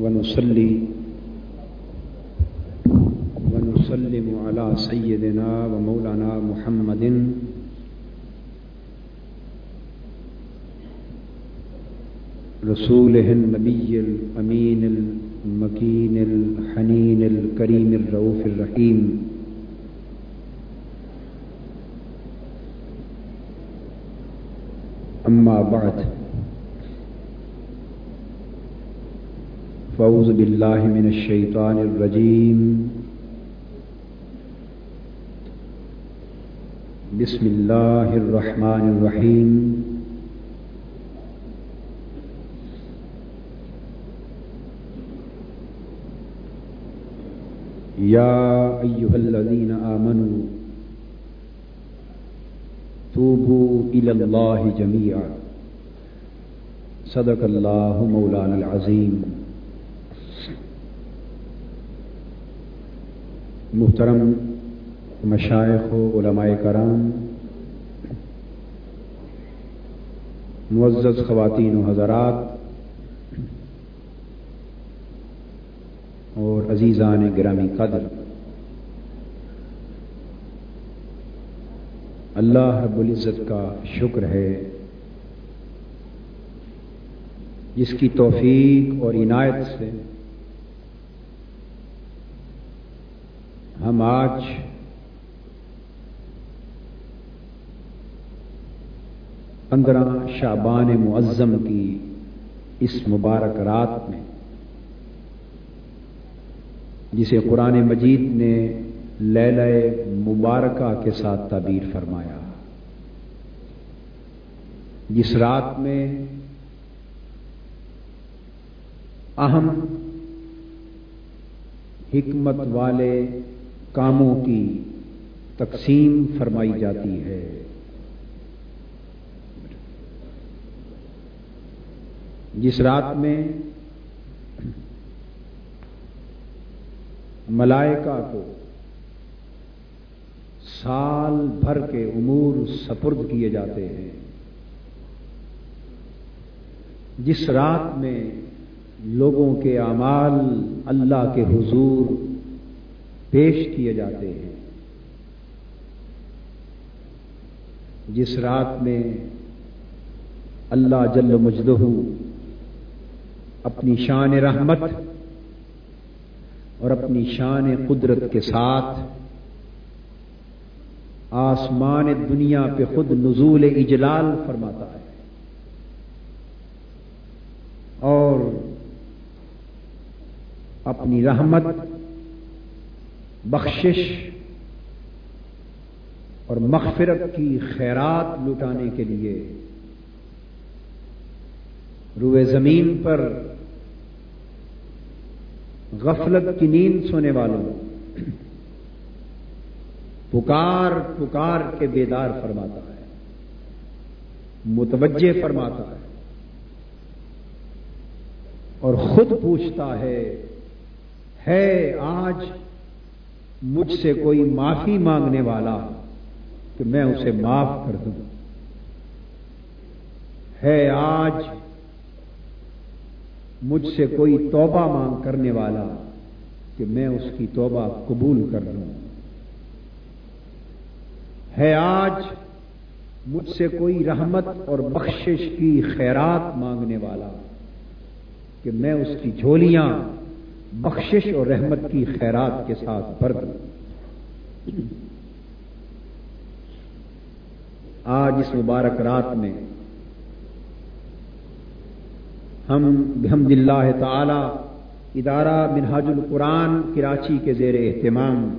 ونصلي ونسلم على سيدنا ومولانا محمد رسوله النبي الأمين المكين الحنين الكريم الرؤوف الرحيم أما بعد فأعوذ بالله من الشيطان الرجيم بسم الله الرحمن الرحيم يا أيها الذين آمنوا توبوا إلى الله جميعا صدق الله مولانا العظيم محترم مشائق و علماء کرام، معزز خواتین و حضرات، اور عزیزان گرامی قدر، اللہ رب العزت کا شکر ہے جس کی توفیق اور عنایت سے ہم آج پندرہ شابان معظم کی اس مبارک رات میں، جسے قرآن مجید نے لیلہ مبارکہ کے ساتھ تعبیر فرمایا۔ جس رات میں اہم حکمت والے کاموں کی تقسیم فرمائی جاتی ہے۔ جس رات میں ملائکہ کو سال بھر کے امور سپرد کیے جاتے ہیں، جس رات میں لوگوں کے اعمال اللہ کے حضور پیش کیے جاتے ہیں۔ جس رات میں اللہ جل مجدہ اپنی شان رحمت اور اپنی شان قدرت کے ساتھ آسمان دنیا پہ خود نزول اجلال فرماتا ہے۔ اور اپنی رحمت بخشش اور مغفرت کی خیرات لٹانے کے لیے روئے زمین پر غفلت کی نیند سونے والوں پکار پکار کے بیدار فرماتا ہے، متوجہ فرماتا ہے اور خود پوچھتا ہے ہے آج مجھ سے کوئی معافی مانگنے والا کہ میں اسے معاف کر دوں۔ ہے آج مجھ سے کوئی توبہ مانگ کرنے والا کہ میں اس کی توبہ قبول کر لوں۔ ہے آج مجھ سے کوئی رحمت اور بخشش کی خیرات مانگنے والا کہ میں اس کی جھولیاں بخشش اور رحمت کی خیرات کے ساتھ بھر دوں آج اس مبارک رات میں ہم بحمد اللہ تعالی ادارہ منہاج القرآن کراچی کے زیر اہتمام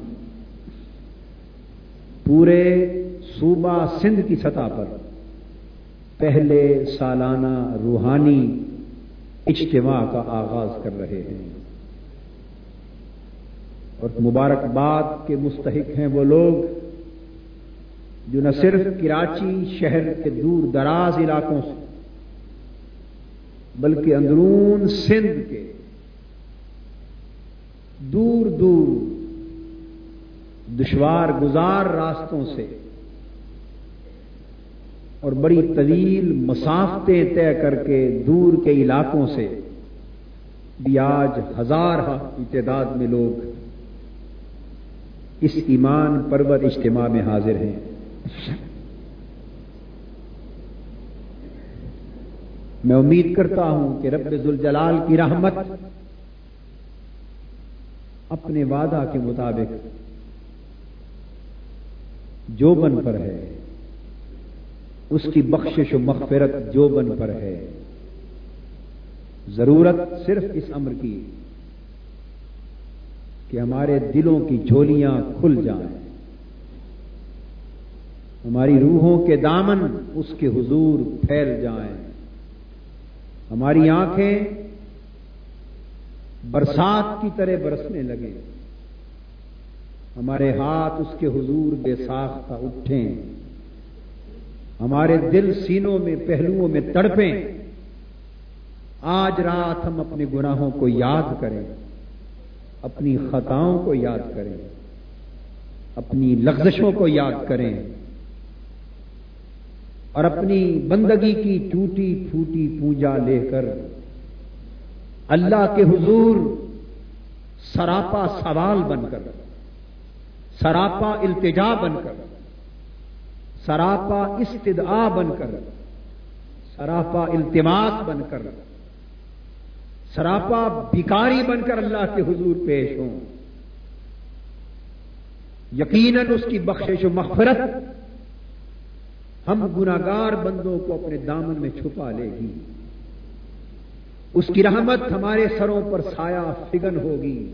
پورے صوبہ سندھ کی سطح پر پہلے سالانہ روحانی اجتماع کا آغاز کر رہے ہیں۔ اور مبارکباد کے مستحق ہیں وہ لوگ جو نہ صرف کراچی شہر کے دور دراز علاقوں سے، بلکہ اندرون سندھ کے دور دور دشوار گزار راستوں سے اور بڑی طویل مسافتیں طے کر کے دور کے علاقوں سے بھی آج ہزار تعداد میں لوگ اس ایمان پرور اجتماع میں حاضر ہیں۔ میں امید کرتا ہوں کہ رب ذوالجلال کی رحمت اپنے وعدہ کے مطابق جو بن پر ہے، اس کی بخشش و مغفرت جو بن پر ہے، ضرورت صرف اس امر کی۔ کہ ہمارے دلوں کی جھولیاں کھل جائیں۔ ہماری روحوں کے دامن اس کے حضور پھیل جائیں۔ ہماری آنکھیں برسات کی طرح برسنے لگے ہمارے ہاتھ اس کے حضور بے ساختہ اٹھیں۔ ہمارے دل سینوں میں، پہلوؤں میں تڑپیں۔ آج رات ہم اپنے گناہوں کو یاد کریں۔ اپنی خطاؤں کو یاد کریں، اپنی لغزشوں کو یاد کریں اور اپنی بندگی کی ٹوٹی پھوٹی پوجا لے کر اللہ کے حضور سراپا سوال بن کر، سراپا التجا بن کر، سراپا استدعا بن کر، سراپا التماس بن کر سراپا بھکاری بن کر اللہ کے حضور پیش ہوں۔ یقیناً اس کی بخشش و مغفرت ہم گناگار بندوں کو اپنے دامن میں چھپا لے گی۔ اس کی رحمت ہمارے سروں پر سایہ فگن ہوگی۔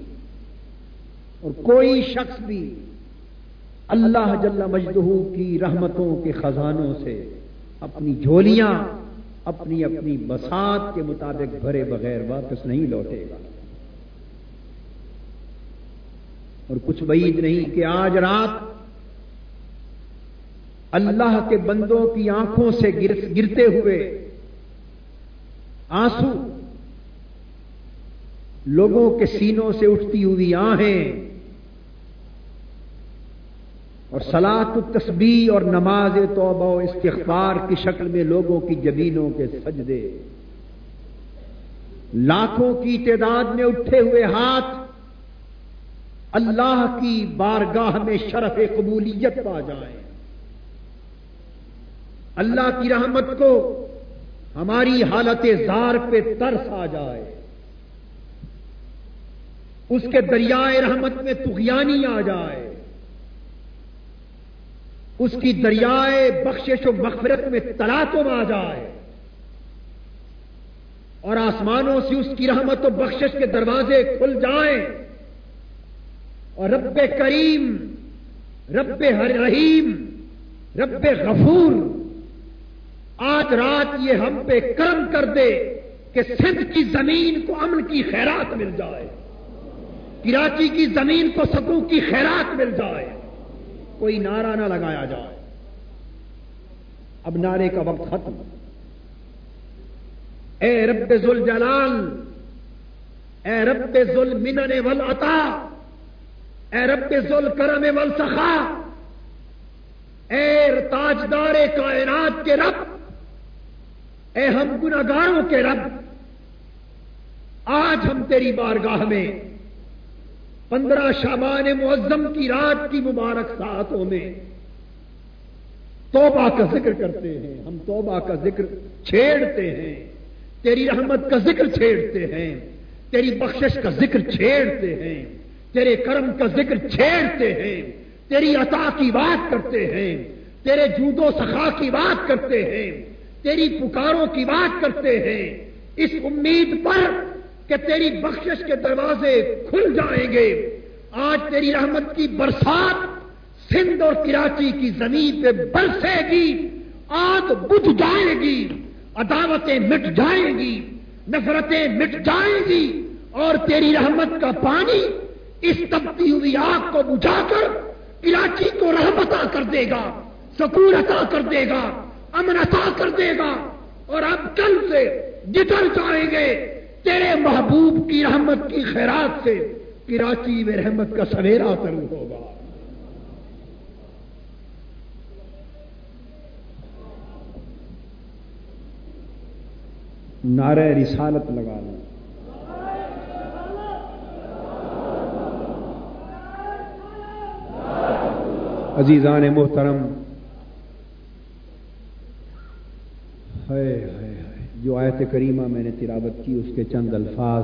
اور کوئی شخص بھی اللہ جل مجدہ کی رحمتوں کے خزانوں سے اپنی جھولیاں اپنی اپنی بسات کے مطابق بھرے بغیر واپس نہیں لوٹے گا۔ اور کچھ بعید نہیں کہ آج رات اللہ کے بندوں کی آنکھوں سے گرتے ہوئے آنسو لوگوں کے سینوں سے اٹھتی ہوئی آہیں اور سلاط تسبیح اور نماز توبہ و استغفار کی شکل میں لوگوں کی جبینوں کے سجدے۔ لاکھوں کی تعداد میں اٹھے ہوئے ہاتھ اللہ کی بارگاہ میں شرف قبولیت پا جائیں اللہ کی رحمت کو ہماری حالت زار پہ ترس آ جائے۔ اس کے دریائے رحمت میں تغیانی آ جائے۔ اس کی دریائے بخشش و مغفرت میں تلاتم آ جائے۔ اور آسمانوں سے اس کی رحمت و بخشش کے دروازے کھل جائیں۔ اور رب کریم، رب ہر رحیم، رب غفور، آج رات یہ ہم پہ کرم کر دے کہ سندھ کی زمین کو امن کی خیرات مل جائے۔ کراچی کی زمین کو سکوں کی خیرات مل جائے۔ کوئی نعرہ نہ لگایا جائے۔ اب نعرے کا وقت ختم۔ اے رب ذل جلال اے رب ذل منن ول عطا اے رب ذل کرم ول سخا اے تاجدار کائنات کے رب، اے ہم گناگاروں کے رب، آج ہم تیری بارگاہ میں پندرہ شابان معظم کی رات کی مبارک ساعتوں میں توبہ کا ذکر کرتے ہیں، ہم توبہ کا ذکر چھیڑتے ہیں۔ تیری رحمت کا ذکر چھیڑتے ہیں، تیری بخشش کا ذکر چھیڑتے ہیں، تیرے کرم کا ذکر چھیڑتے ہیں۔ تیری عطا کی بات کرتے ہیں، تیرے جود و سخا کی بات کرتے ہیں، تیری پکاروں کی بات کرتے ہیں۔ اس امید پر کہ تیری بخشش کے دروازے کھل جائیں گے۔ آج تیری رحمت کی برسات سندھ اور کراچی کی زمین پہ برسے گی، آگ بجھ جائے گی، عداوتیں مٹ جائیں گی، نفرتیں مٹ جائیں گی اور تیری رحمت کا پانی اس تبتی ہوئی آگ کو بجھا کر کراچی کو رحمت کر دے گا، سکون عطا کر دے گا، امن عطا کر دے گا اور اب کل سے جتر جائیں گے۔ تیرے محبوب کی رحمت کی خیرات سے کراچی میں رحمت کا سویرا شروع ہوگا۔ نعرہ رسالت لگا لیں۔ عزیزان محترم ہے جو آیت کریمہ میں نے تلاوت کی، اس کے چند الفاظ۔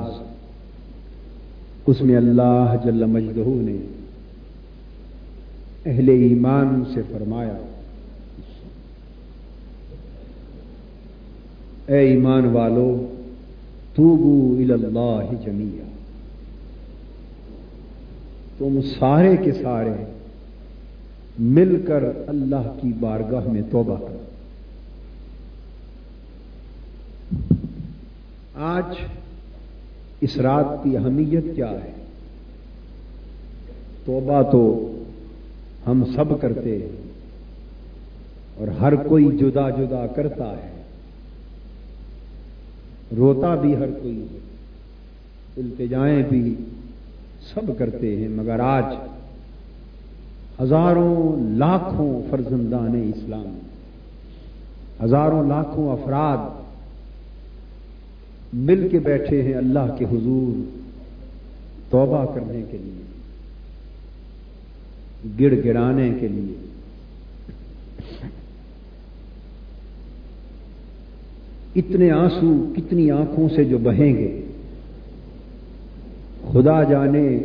اس میں اللہ جل مجدہ نے اہل ایمان سے فرمایا، اے ایمان والو، توبو اللہ جمیا تم سارے کے سارے مل کر اللہ کی بارگاہ میں توبہ کرو۔ آج اس رات کی اہمیت کیا ہے؟ توبہ تو ہم سب کرتے ہیں اور ہر کوئی جدا جدا کرتا ہے۔ روتا بھی ہر کوئی التجائیں بھی سب کرتے ہیں، مگر آج ہزاروں لاکھوں فرزندان اسلام، ہزاروں لاکھوں افراد مل کے بیٹھے ہیں اللہ کے حضور توبہ کرنے کے لیے، گڑ گڑانے کے لیے۔ اتنے آنسو کتنی آنکھوں سے جو بہیں گے۔ خدا جانے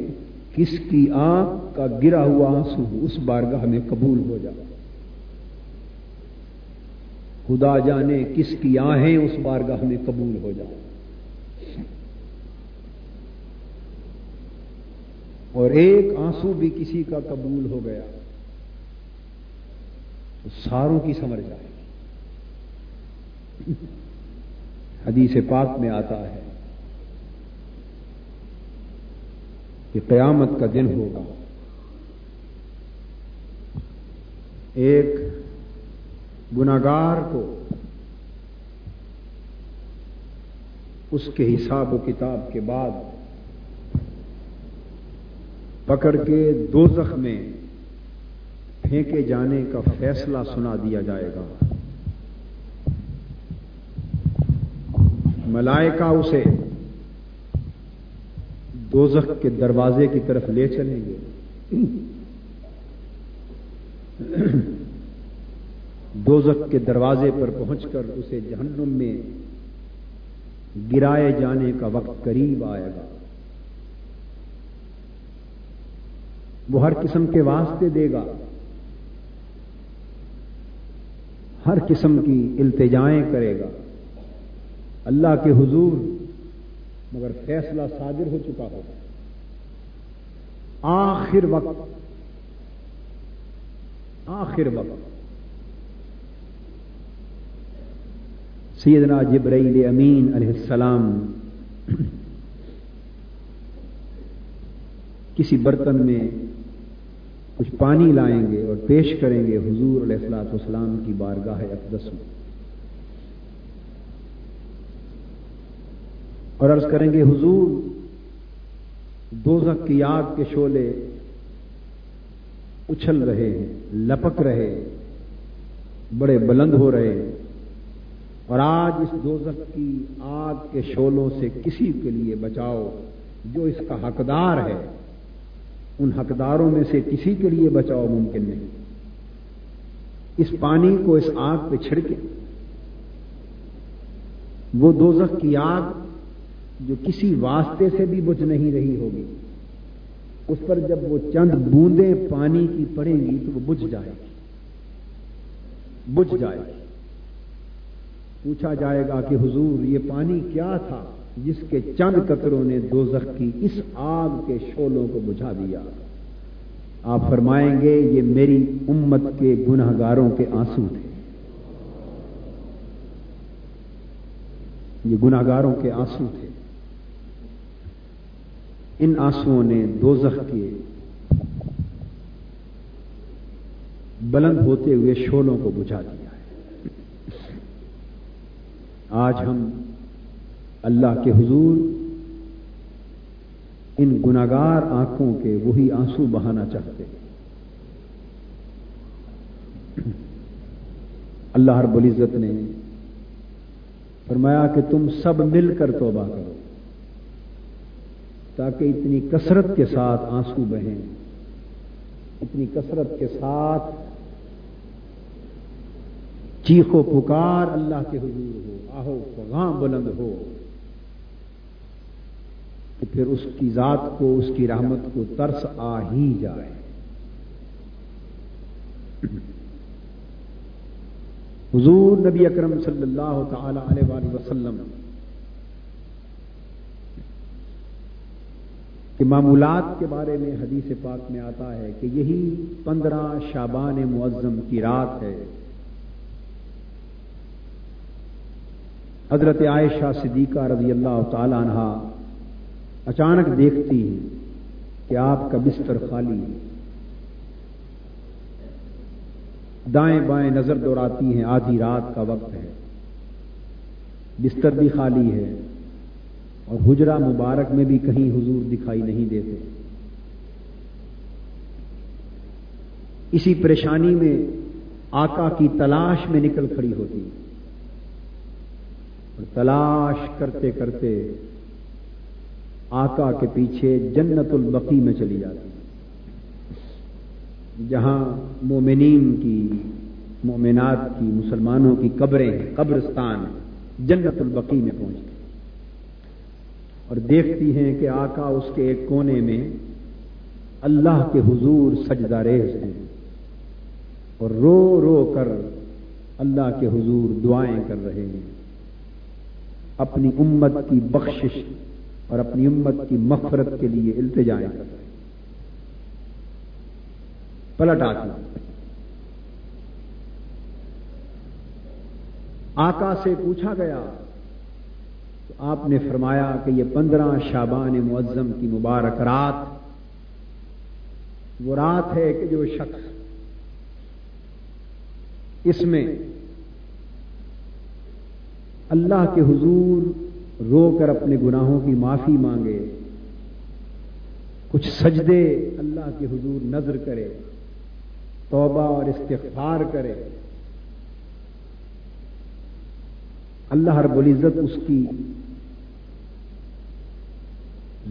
کس کی آنکھ کا گرا ہوا آنسو اس بارگاہ میں قبول ہو جائے۔ خدا جانے کس کی آہیں اس بارگاہ میں قبول ہو جائے۔ اور ایک آنسو بھی کسی کا قبول ہو گیا تو ساروں کی سمجھ جائے گی۔ حدیث پاک میں آتا ہے کہ قیامت کا دن ہوگا۔ ایک گناگار کو اس کے حساب و کتاب کے بعد پکڑ کے دو میں پھینکے جانے کا فیصلہ سنا دیا جائے گا۔ ملائکہ اسے دوزخ کے دروازے کی طرف لے چلیں گے۔ دوزخ کے دروازے پر پہنچ کر اسے جہنم میں گرائے جانے کا وقت قریب آئے گا۔ وہ ہر قسم کے واسطے دے گا۔ ہر قسم کی التجائیں کرے گا۔ اللہ کے حضور، مگر فیصلہ صادر ہو چکا ہوگا۔ آخر وقت آخر وقت۔ سیدنا جبرائیل امین علیہ السلام کسی برتن میں کچھ پانی لائیں گے اور پیش کریں گے حضور علیہ السلاط والسلام کی بارگاہ اقدس میں۔ اور عرض کریں گے، حضور، دوزخ کی آگ کے شولے اچھل رہے ہیں، لپک رہے بڑے بلند ہو رہے ہیں۔ اور آج اس دوزخ کی آگ کے شولوں سے کسی کے لیے بچاؤ جو اس کا حقدار ہے۔ ان حقداروں میں سے کسی کے لیے بچاؤ ممکن نہیں۔ اس پانی کو اس آگ پہ چھڑکے۔ وہ دوزخ کی آگ جو کسی واسطے سے بھی بجھ نہیں رہی ہوگی، اس پر جب وہ چند بوندیں پانی کی پڑیں گی تو وہ بجھ جائے گی۔ بجھ جائے گی۔ پوچھا جائے گا کہ حضور، یہ پانی کیا تھا؟ جس کے چند قطروں نے دو کی اس آگ کے شولوں کو بجھا دیا۔ آپ فرمائیں گے، یہ میری امت کے گناہ گاروں کے آنسو تھے۔ یہ گناہ گاروں کے آنسو تھے۔ ان آنسوؤں نے دو کے بلند ہوتے ہوئے شولوں کو بجھا دیا ہے۔ آج ہم اللہ کے حضور، ان گناگار آنکھوں کے وہی آنسو بہانا چاہتے اللہ رب العزت نے فرمایا کہ تم سب مل کر توبہ کرو، تاکہ اتنی کثرت کے ساتھ آنسو بہیں، اتنی کثرت کے ساتھ چیخو پکار اللہ کے حضور ہو، آہو پگاں بلند ہو۔ کہ پھر اس کی ذات کو، اس کی رحمت کو ترس آ ہی جائے۔ حضور نبی اکرم صلی اللہ تعالی علیہ وآلہ وسلم کے معمولات کے بارے میں حدیث پاک میں آتا ہے کہ یہی پندرہ شابان معظم کی رات ہے۔ حضرت عائشہ صدیقہ رضی اللہ تعالی عنہ اچانک دیکھتی کہ آپ کا بستر خالی ہے۔ دائیں بائیں نظر دوڑاتی ہیں، آدھی رات کا وقت ہے۔ بستر بھی خالی ہے اور حجرا مبارک میں بھی کہیں حضور دکھائی نہیں دیتے۔ اسی پریشانی میں آقا کی تلاش میں نکل کھڑی ہوتی۔ اور تلاش کرتے کرتے آقا کے پیچھے جنت البقی میں چلی جاتی۔ جہاں مومنین کی، مومنات کی، مسلمانوں کی قبریں، قبرستان جنت البقی میں پہنچتی۔ اور دیکھتی ہیں کہ آقا اس کے ایک کونے میں اللہ کے حضور سجدہ ریز ہیں۔ اور رو رو کر اللہ کے حضور دعائیں کر رہے ہیں۔ اپنی امت کی بخشش اور اپنی امت کی مفرت کے لیے التجائیں۔ پلٹ آتی آقا سے پوچھا گیا تو آپ نے فرمایا کہ یہ پندرہ شابان معظم کی مبارک رات، وہ رات ہے کہ جو شخص اس میں اللہ کے حضور رو کر اپنے گناہوں کی معافی مانگے۔ کچھ سجدے اللہ کے حضور نظر کرے، توبہ اور استغفار کرے۔ اللہ رب العزت اس کی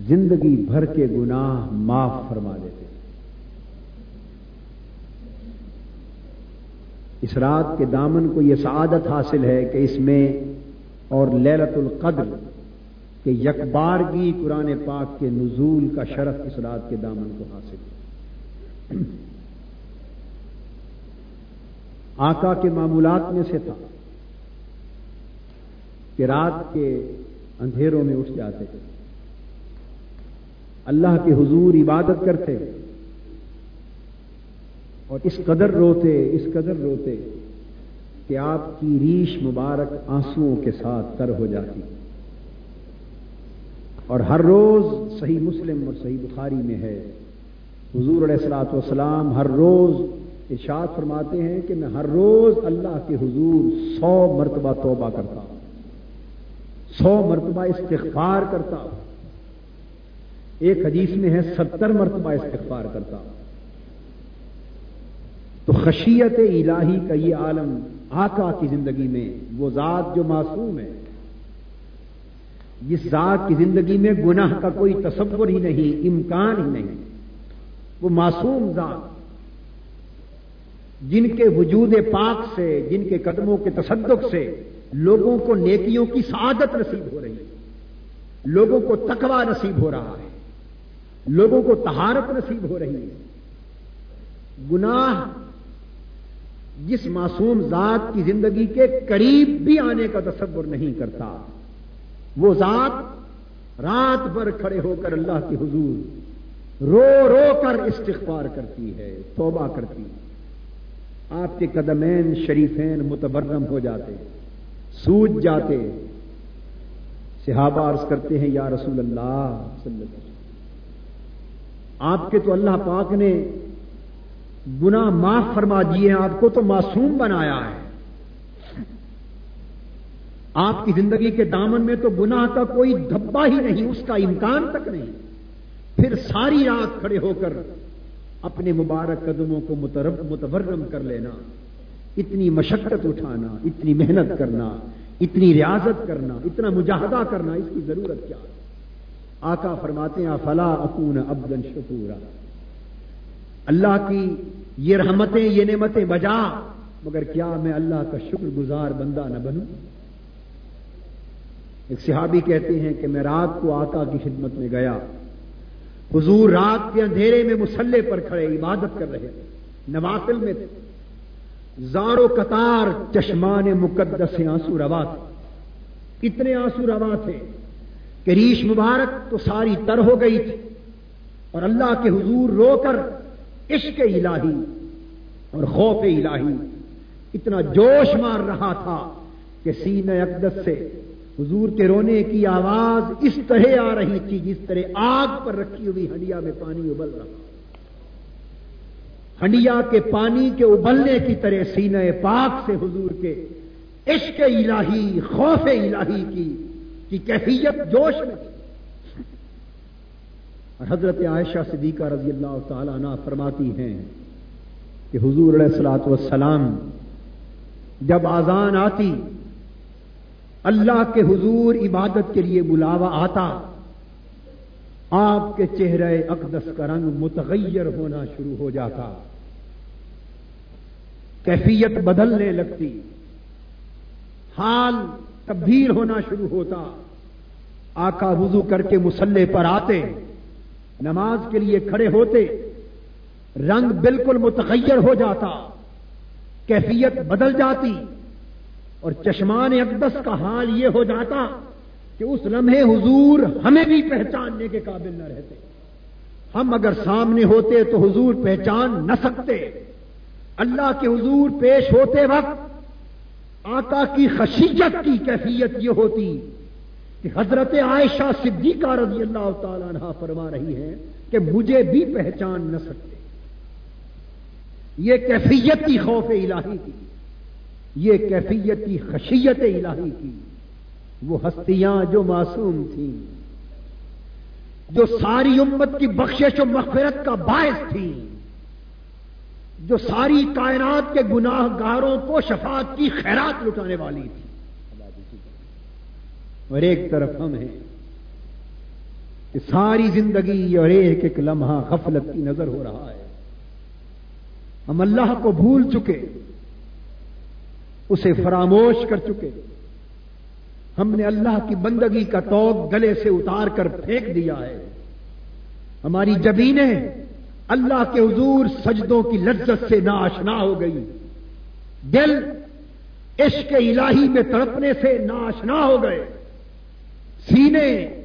زندگی بھر کے گناہ معاف فرما دیتے۔ اس رات کے دامن کو یہ سعادت حاصل ہے کہ اس میں اور لیلت القدر کہ یکبار کی قرآن پاک کے نزول کا شرف اس رات کے دامن کو حاصل ہے آقا کے معمولات میں سے تھا کہ رات کے اندھیروں میں اٹھ جاتے تھے۔ اللہ کے حضور عبادت کرتے اور اس قدر روتے، اس قدر روتے کہ آپ کی ریش مبارک آنسوؤں کے ساتھ تر ہو جاتی۔ اور ہر روز صحیح مسلم اور صحیح بخاری میں ہے۔ حضور علیہ السلاۃ والسلام ہر روز ارشاد فرماتے ہیں کہ میں ہر روز اللہ کے حضور سو مرتبہ توبہ کرتا ہوں۔ سو مرتبہ استغفار کرتا ہوں۔ ایک حدیث میں ہے، ستر مرتبہ استغفار کرتا ہوں۔ تو خشیت الہی کا یہ عالم آقا کی زندگی میں وہ ذات جو معصوم ہے۔ جس ذات کی زندگی میں گناہ کا کوئی تصور ہی نہیں، امکان ہی نہیں۔ وہ معصوم ذات، جن کے وجود پاک سے، جن کے قدموں کے تصدق سے لوگوں کو نیکیوں کی سعادت نصیب ہو رہی ہے۔ لوگوں کو تقوی نصیب ہو رہا ہے۔ لوگوں کو تہارت نصیب ہو رہی ہے۔ گناہ جس معصوم ذات کی زندگی کے قریب بھی آنے کا تصور نہیں کرتا، وہ ذات رات بھر کھڑے ہو کر اللہ کے حضور رو رو کر استغفار کرتی ہے، توبہ کرتی ہے۔ آپ کے قدمین شریفین متبرم ہو جاتے، سوج جاتے۔ صحابہ عرض کرتے ہیں، یا رسول اللہ صلی اللہ علیہ آپ کے تو اللہ پاک نے گناہ معاف فرما دیے آپ کو تو معصوم بنایا ہے۔ آپ کی زندگی کے دامن میں تو گناہ کا کوئی دھبا ہی نہیں، اس کا امکان تک نہیں۔ پھر ساری رات کھڑے ہو کر اپنے مبارک قدموں کو متورم کر لینا، اتنی مشقت اٹھانا، اتنی محنت کرنا، اتنی ریاضت کرنا، اتنا مجاہدہ کرنا، اس کی ضرورت کیا؟ آقا فرماتے ہیں فلا اکون ابدن شکورا؟ اللہ کی یہ رحمتیں، یہ نعمتیں بجا، مگر کیا میں اللہ کا شکر گزار بندہ نہ بنوں؟ ایک صحابی کہتے ہیں کہ میں رات کو آقا کی خدمت میں گیا۔ حضور رات کے اندھیرے میں مسلح پر کھڑے، عبادت کر رہے تھے، نوافل میں تھے۔ زارو قطار چشمان مقدس آنسو روا تھے۔ اتنے آنسو روا تھے کہ ریش مبارک تو ساری تر ہو گئی تھی اور اللہ کے حضور رو کر عشق الہی اور خوف الہی۔ اتنا جوش مار رہا تھا کہ سین اقدس سے حضور کے رونے کی آواز اس طرح آ رہی تھی جس طرح آگ پر رکھی ہوئی ہنڈیا میں پانی ابل رہا۔ ہنڈیا کے پانی کے ابلنے کی طرح سینہ پاک سے حضور کے عشق الہی، خوف الہی کی کی کیفیت جوش میں اور حضرت عائشہ صدیقہ رضی اللہ تعالی عنہ فرماتی ہیں کہ حضور علیہ السلاط والسلام جب آزان آتی، اللہ کے حضور عبادت کے لیے بلاوا آتا، آپ کے چہرے اقدس کا رنگ متغیر ہونا شروع ہو جاتا، کیفیت بدلنے لگتی، حال تبدیل ہونا شروع ہوتا، آقا وضو کر کے مسلح پر آتے نماز کے لیے کھڑے ہوتے رنگ بالکل متغیر ہو جاتا، کیفیت بدل جاتی اور چشمان اقدس کا حال یہ ہو جاتا کہ اس لمحے حضور ہمیں بھی پہچاننے کے قابل نہ رہتے۔ ہم اگر سامنے ہوتے تو حضور پہچان نہ سکتے۔ اللہ کے حضور پیش ہوتے وقت آقا کی خشیت کی کیفیت یہ ہوتی۔ کہ حضرت عائشہ صدیقہ رضی اللہ تعالیٰ عنہ فرما رہی ہے کہ مجھے بھی پہچان نہ سکتے۔ یہ کیفیت کی خوف الہی کی، یہ کیفیت کی خشیت الہی کی۔ وہ ہستیاں جو معصوم تھیں، جو ساری امت کی بخشش و مغفرت کا باعث تھی جو ساری کائنات کے گناہ گاروں کو شفاعت کی خیرات لٹانے والی تھی اور ایک طرف ہم ہیں کہ ساری زندگی اور ایک ایک لمحہ غفلت کی نظر ہو رہا ہے۔ ہم اللہ کو بھول چکے، اسے فراموش کر چکے۔ ہم نے اللہ کی بندگی کا توق گلے سے اتار کر پھینک دیا ہے۔ ہماری جبینیں اللہ کے حضور سجدوں کی لذت سے ناشنا ہو گئی۔ دل عشق الہی میں تڑپنے سے ناشنا ہو گئے۔ سینے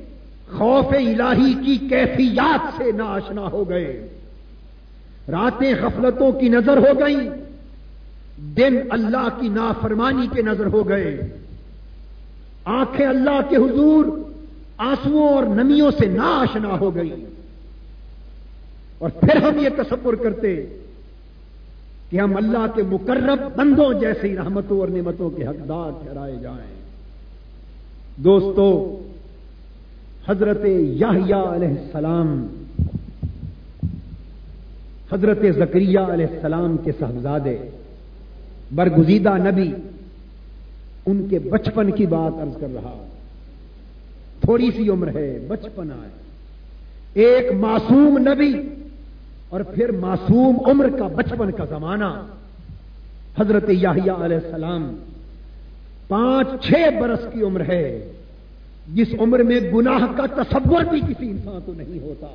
خوف الہی کی کیفیات سے ناشنا ہو گئے۔ راتیں غفلتوں کی نظر ہو گئیں۔ دن اللہ کی نافرمانی کے نظر ہو گئے۔ آنکھیں اللہ کے حضور آنسو اور نمیوں سے ناشنا ہو گئی اور پھر ہم یہ تصور کرتے کہ ہم اللہ کے مقرب بندوں جیسی رحمتوں اور نعمتوں کے حقدار ٹھہرائے جائیں۔ دوستو، حضرت یاہیا علیہ السلام، حضرت زکریہ علیہ السلام کے صاحبزادے، برگزیدہ نبی، ان کے بچپن کی بات ارض کر رہا تھوڑی سی عمر ہے، بچپن آئے۔ ایک معصوم نبی اور پھر معصوم عمر کا بچپن کا زمانہ۔ حضرت یاہیا علیہ السلام پانچ چھ برس کی عمر ہے۔ جس عمر میں گناہ کا تصور بھی کسی انسان کو نہیں ہوتا۔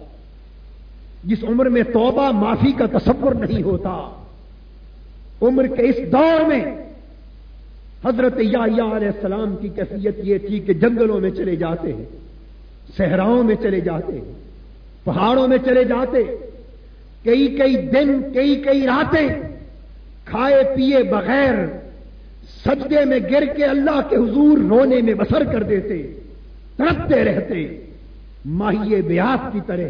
جس عمر میں توبہ، معافی کا تصور نہیں ہوتا۔ عمر کے اس دور میں حضرت یا علیہ السلام کی کیفیت یہ تھی کہ جنگلوں میں چلے جاتے ہیں، صحراؤں میں چلے جاتے ہیں، پہاڑوں میں چلے جاتے کئی کئی دن، کئی کئی راتیں کھائے پیے بغیر سجدے میں گر کے اللہ کے حضور رونے میں بسر کر دیتے، تڑپتے رہتے ماہیے بیاس کی طرح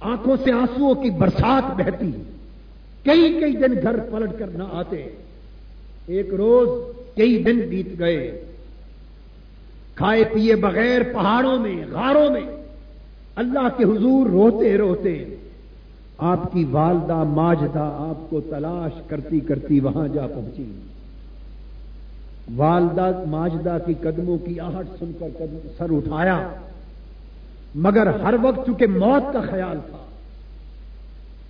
آنکھوں سے آنسو کی برسات بہتی، کئی کئی دن گھر پلٹ کر نہ آتے۔ ایک روز کئی دن بیت گئے۔ کھائے پیے بغیر پہاڑوں میں، غاروں میں۔ اللہ کے حضور روتے روتے، آپ کی والدہ ماجدہ آپ کو تلاش کرتی کرتی وہاں جا پہنچی۔ والدہ ماجدہ کی قدموں کی آہٹ سن کر قدم سر اٹھایا۔ مگر ہر وقت چونکہ موت کا خیال تھا،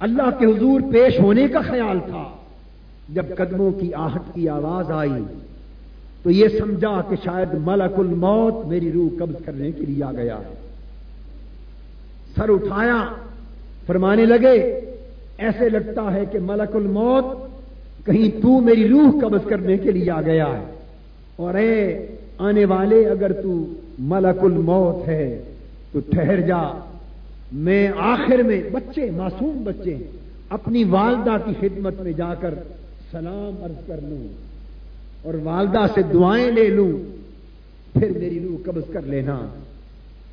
اللہ کے حضور پیش ہونے کا خیال تھا، جب قدموں کی آہٹ کی آواز آئی تو یہ سمجھا کہ شاید ملک الموت میری روح قبض کرنے کے لیے آ گیا۔ سر اٹھایا، فرمانے لگے، ایسے لگتا ہے کہ ملک الموت کہیں تو میری روح قبض کرنے کے لیے آ گیا ہے۔ اور اے، آنے والے اگر تو ملک الموت ہے، تو ٹھہر جا۔ میں آخر میں بچے، معصوم بچے، اپنی والدہ کی خدمت میں جا کر سلام عرض کر لوں اور والدہ سے دعائیں لے لوں۔ پھر میری روح قبض کر لینا۔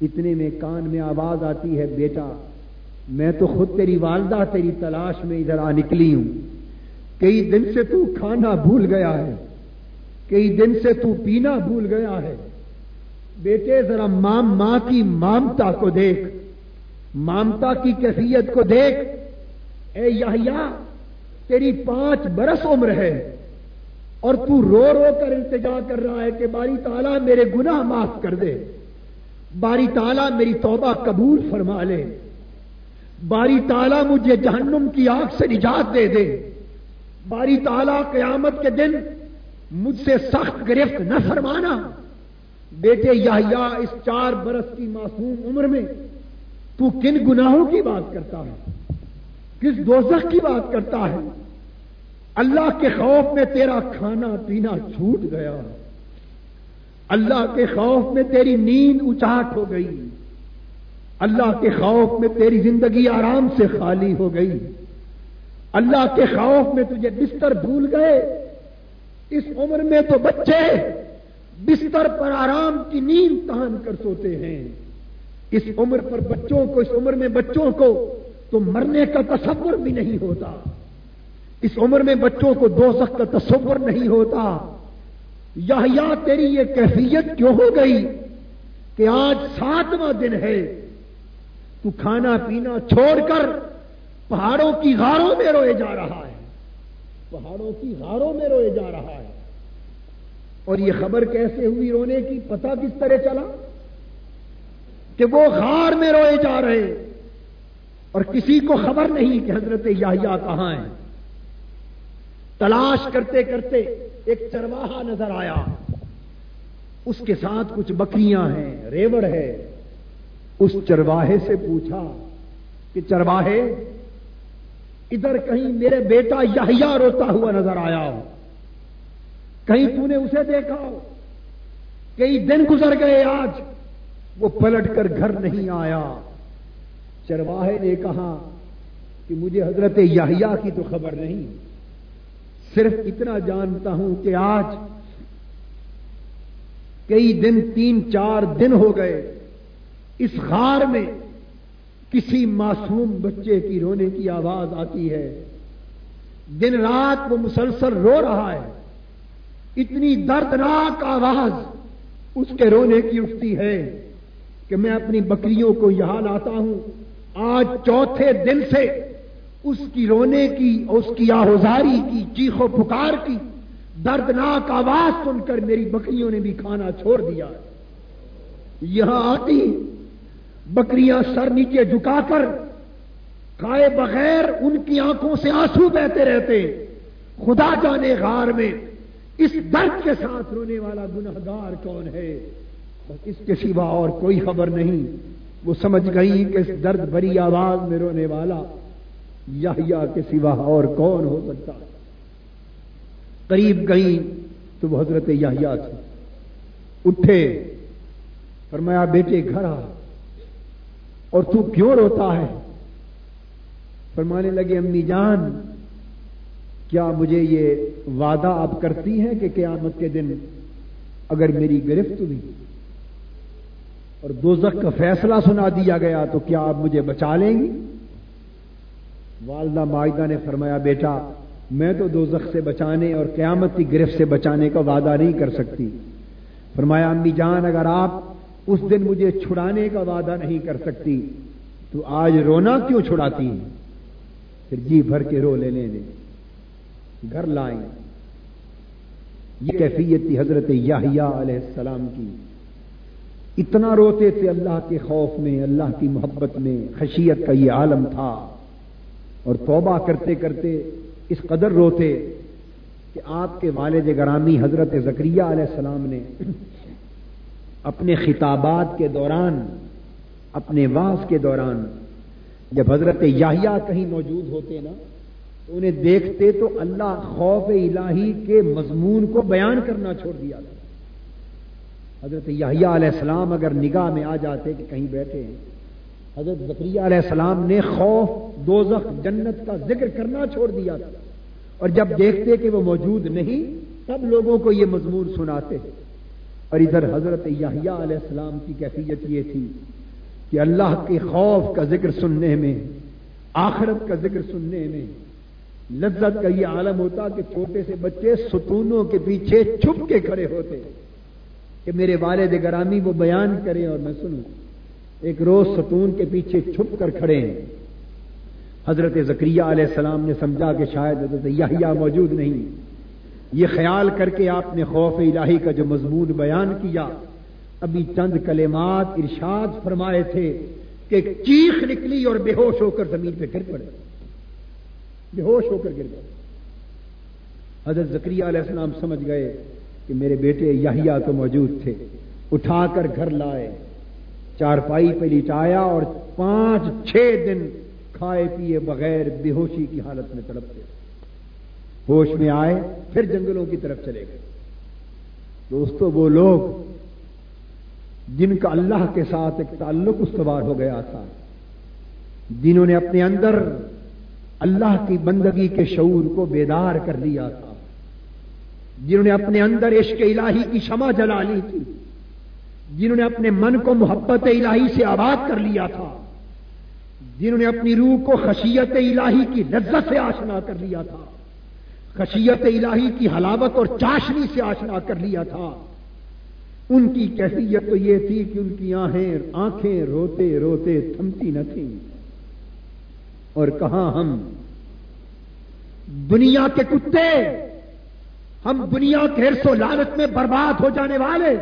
اتنے میں کان میں آواز آتی ہے، بیٹا، میں تو خود تیری والدہ، تیری تلاش میں ادھر آ نکلی ہوں۔ کئی دن سے تو کھانا بھول گیا ہے۔ کئی دن سے تو پینا بھول گیا ہے۔ بیٹے، ذرا مام، ماں کی مامتا کو دیکھ۔ مامتا کی کیفیت کو دیکھ۔ اے یا تیری پانچ برس عمر ہے۔ اور تو رو رو کر التجا کر رہا ہے کہ باری تعالیٰ میرے گناہ معاف کر دے۔ باری تعالیٰ میری توبہ قبول فرما لے۔ باری تعالیٰ مجھے جہنم کی آگ سے نجات دے دے۔ باری تعالیٰ قیامت کے دن مجھ سے سخت گرفت نہ فرمانا۔ بیٹے یا اس چار برس کی معصوم عمر میں تو کن گناہوں کی بات کرتا ہے؟ کس دوزخ کی بات کرتا ہے؟ اللہ کے خوف میں تیرا کھانا پینا چھوٹ گیا۔ اللہ کے خوف میں تیری نیند اچاٹ ہو گئی۔ اللہ کے خوف میں تیری زندگی آرام سے خالی ہو گئی۔ اللہ کے خوف میں تجھے بستر بھول گئے۔ اس عمر میں تو بچے بستر پر آرام کی نیند تان کر سوتے ہیں۔ اس عمر پر بچوں کو، اس عمر میں بچوں کو تو مرنے کا تصور بھی نہیں ہوتا۔ اس عمر میں بچوں کو دو سخت کا تصور نہیں ہوتا۔ یا یا تیری یہ کیفیت کیوں ہو گئی کہ آج ساتواں دن ہے؟ تو کھانا پینا چھوڑ کر پہاڑوں کی غاروں میں روئے جا رہا ہے۔ پہاڑوں کی غاروں میں روئے جا رہا ہے۔ اور یہ خبر کیسے ہوئی رونے کی؟ پتہ کس طرح چلا؟ کہ وہ غار میں روئے جا رہے۔ اور کسی کو خبر نہیں کہ حضرت یا کہاں ہے تلاش کرتے کرتے ایک چرواہا نظر آیا۔ اس کے ساتھ کچھ بکریاں ہیں، ریوڑ ہے۔ اس چرواہے سے پوچھا کہ چرواہے ادھر کہیں میرے بیٹا یا روتا ہوا نظر آیا ہو۔ کہیں تو نے اسے دیکھا ہو۔ کئی دن گزر گئے آج۔ وہ پلٹ کر گھر نہیں آیا۔ چرواہے نے کہا کہ مجھے حضرت یاہیا کی تو خبر نہیں۔ صرف اتنا جانتا ہوں کہ آج کئی دن تین چار دن ہو گئے۔ اس غار میں کسی معصوم بچے کی رونے کی آواز آتی ہے۔ دن رات وہ مسلسل رو رہا ہے۔ اتنی دردناک آواز اس کے رونے کی اٹھتی ہے کہ میں اپنی بکریوں کو یہاں لاتا ہوں۔ آج چوتھے دن سے اس کی رونے کی، اس کی آہوزاری کی چیخو پکار کی دردناک آواز سن کر میری بکریوں نے بھی کھانا چھوڑ دیا۔ یہاں آتی بکریاں سر نیچے جھکا کر کھائے بغیر ان کی آنکھوں سے آنسو بہتے رہتے خدا جانے غار میں اس درد کے ساتھ رونے والا گنہگار کون ہے؟ اس کے سوا اور کوئی خبر نہیں۔ وہ سمجھ گئی کہ اس درد بری آواز میں رونے والا یا کے سوا اور کون ہو سکتا قریب گئی تو وہ حضرت یا تھے۔ اٹھے۔ فرمایا، بیٹے، گھر آ۔ اور تو کیوں روتا ہے۔ فرمانے لگے، امی جان، کیا مجھے یہ وعدہ آپ کرتی ہیں کہ قیامت کے دن اگر میری گرفت ہوئی اور دوزخ کا فیصلہ سنا دیا گیا تو کیا آپ مجھے بچا لیں گی؟ والدہ معاہدہ نے فرمایا، بیٹا، میں تو دوزخ سے بچانے اور قیامت کی گرفت سے بچانے کا وعدہ نہیں کر سکتی۔ فرمایا، امی جان، اگر آپ اس دن مجھے چھڑانے کا وعدہ نہیں کر سکتی۔ تو آج رونا کیوں چھڑاتی پھر جی بھر کے رو لینے دیں۔ گھر لائیں۔ یہ کیفیت تھی حضرت یاہیا علیہ السلام کی۔ اتنا روتے تھے اللہ کے خوف میں، اللہ کی محبت میں۔ خشیت کا یہ عالم تھا۔ اور توبہ کرتے کرتے اس قدر روتے کہ آپ کے والد گرامی حضرت زکریہ علیہ السلام نے اپنے خطابات کے دوران، اپنے واس کے دوران جب حضرت یاہیا کہیں موجود ہوتے نا، تو انہیں دیکھتے تو اللہ خوف الہی کے مضمون کو بیان کرنا چھوڑ دیا تھا۔ حضرت یاہیا علیہ السلام اگر نگاہ میں آ جاتے کہ کہیں بیٹھے ہیں، حضرت زکریہ علیہ السلام نے خوف، دوزخ، جنت کا ذکر کرنا چھوڑ دیا تھا۔ اور جب دیکھتے کہ وہ موجود نہیں، تب لوگوں کو یہ مضمون سناتے ہیں۔ اور ادھر حضرت یاہیا علیہ السلام کی کیفیت یہ تھی کہ اللہ کے خوف کا ذکر سننے میں، آخرت کا ذکر سننے میں لذت کا یہ عالم ہوتا کہ چھوٹے سے بچے ستونوں کے پیچھے چھپ کے کھڑے ہوتے کہ میرے والد گرامی وہ بیان کریں اور میں سنوں۔ ایک روز ستون کے پیچھے چھپ کر کھڑے ہیں۔ حضرت زکریہ علیہ السلام نے سمجھا کہ شاید حضرت یحییٰ موجود نہیں۔ یہ خیال کر کے آپ نے خوف الہی کا جو مضمون بیان کیا، ابھی چند کلمات ارشاد فرمائے تھے کہ چیخ نکلی اور بے ہوش ہو کر زمین پہ گر پڑے۔ بے ہوش ہو کر گر پڑے حضرت زکریہ علیہ السلام سمجھ گئے کہ میرے بیٹے یحییٰ تو موجود تھے۔ اٹھا کر گھر لائے۔ چارپائی پہ لٹایا اور پانچ، چھ دن کھائے پیے بغیر بے ہوشی کی حالت میں تڑپتے ہوش میں آئے، پھر جنگلوں کی طرف چلے گئے۔ دوستو، وہ لوگ جن کا اللہ کے ساتھ ایک تعلق استوار ہو گیا تھا، جنہوں نے اپنے اندر اللہ کی بندگی کے شعور کو بیدار کر لیا تھا، جنہوں نے اپنے اندر عشق الہی کی شمع جلا لی تھی، جنہوں نے اپنے من کو محبت الہی سے آباد کر لیا تھا، جنہوں نے اپنی روح کو خشیت الہی کی لذت سے آشنا کر لیا تھا۔ خشیت الہی کی حلاوت اور چاشنی سے آشنا کر لیا تھا۔ ان کی کیفیت تو یہ تھی کہ ان کی آہیں آنکھیں روتے روتے تھمتی نہ تھیں۔ اور کہاں ہم؟ دنیا کے کتے۔ ہم دنیا کے ہرس و لالت میں برباد ہو جانے والے۔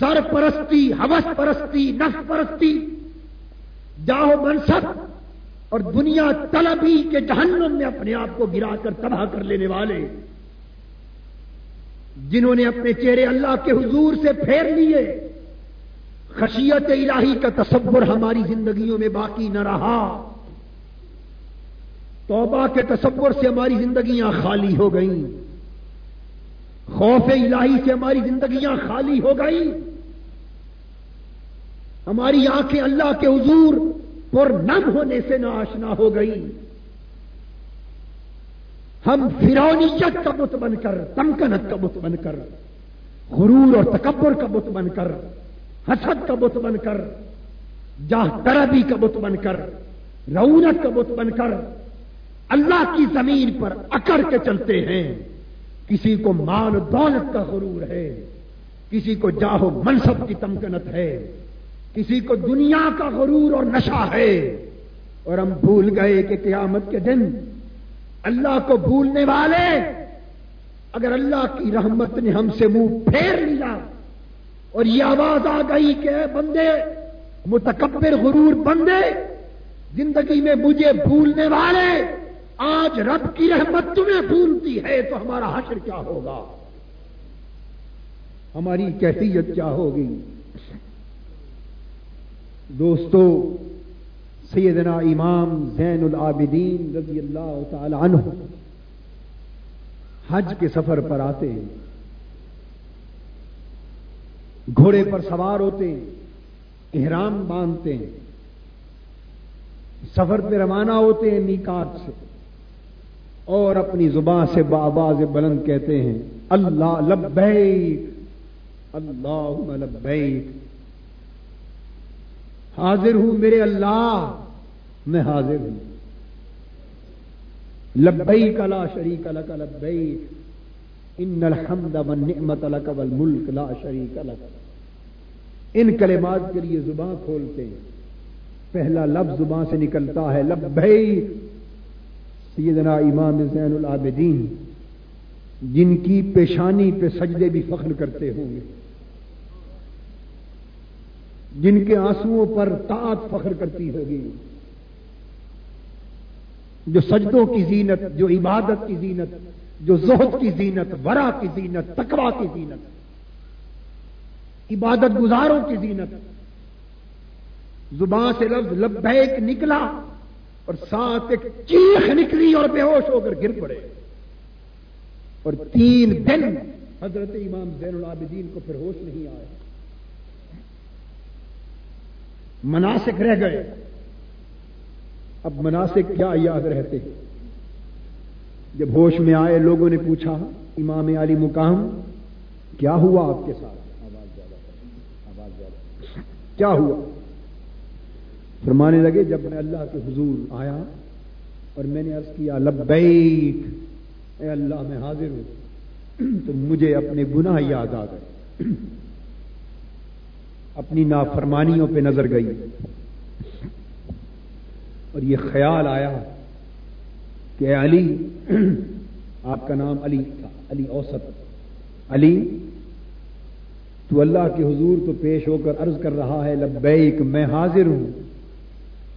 زر پرستی، حوث پرستی نف پرستی۔ جاہو منصب۔ اور دنیا طلبی کے جہنم میں اپنے آپ کو گرا کر تباہ کر لینے والے جنہوں نے اپنے چہرے اللہ کے حضور سے پھیر لیے، خشیت الہی کا تصور ہماری زندگیوں میں باقی نہ رہا۔ توبہ کے تصور سے ہماری زندگیاں خالی ہو گئیں۔ خوف الہی سے ہماری زندگیاں خالی ہو گئی ہماری آنکھیں اللہ کے حضور پر نم ہونے سے نہ آشنا ہو گئی۔ ہم فرونیت کا بت بن کر، تمکنت کا بت بن کر، غرور اور تکبر کا بت بن کر، حسد کا بت بن کر، جاہ تربی کا بت بن کر رونت کا بت بن کر، اللہ کی زمین پر اکڑ کے چلتے ہیں۔ کسی کو مال و دولت کا غرور ہے، کسی کو جاہو منصب کی تمکنت ہے۔ کسی کو دنیا کا غرور اور نشہ ہے اور ہم بھول گئے کہ قیامت کے دن اللہ کو بھولنے والے اگر اللہ کی رحمت نے ہم سے منہ پھیر لیا اور یہ آواز آ گئی کہ بندے، متکبر غرور بندے، زندگی میں مجھے بھولنے والے، آج رب کی رحمت تمہیں بھولتی ہے تو ہمارا حشر کیا ہوگا؟ ہماری کیفیت کیا ہوگی؟ دوستو، سیدنا امام زین العابدین رضی اللہ تعالی عنہ حج کے سفر پر آتے ہیں، گھوڑے پر سوار ہوتے ہیں، احرام باندھتے ہیں، سفر پہ روانہ ہوتے ہیں میکات سے، اور اپنی زبان سے بآباز بلند کہتے ہیں، اللہ لبیک اللہ لبیک حاضر ہوں میرے اللہ، میں حاضر ہوں۔ لبئی کلا شریک لک لبئی ان الحمد والنعمت لک والملک لا شریک لک۔ ان کلمات کے لیے زبان کھولتے ہیں۔ پہلا لفظ زبان سے نکلتا ہے لبئی سیدنا امام زین العابدین، جن کی پیشانی پہ سجدے بھی فخر کرتے ہوں گے۔ جن کے آنسوؤں پر طاعت فخر کرتی ہوگی، جو سجدوں کی زینت، جو عبادت کی زینت، جو زہد کی زینت، ورا کی زینت تکوا کی زینت، عبادت گزاروں کی زینت، زبان سے لفظ لبیک نکلا اور ساتھ ایک چیخ نکلی اور بے ہوش ہو کر گر پڑے۔ اور تین دن حضرت امام زین العابدین کو پھر ہوش نہیں آئے۔ مناسک رہ گئے۔ اب مناسک کیا یاد رہتے؟ جب ہوش میں آئے، لوگوں نے پوچھا، امام علی مقام، کیا ہوا آپ کے ساتھ؟ کیا ہوا؟ فرمانے لگے، جب میں اللہ کے حضور آیا اور میں نے عرض کیا، لبیک، اے اللہ میں حاضر ہوں، تو مجھے اپنے گناہ یاد آ گئے۔ اپنی نافرمانیوں پہ نظر گئی۔ اور یہ خیال آیا کہ علی، آپ کا نام علی تھا، علی اوسط۔ علی، تو اللہ کے حضور تو پیش ہو کر عرض کر رہا ہے، لبیک، میں حاضر ہوں،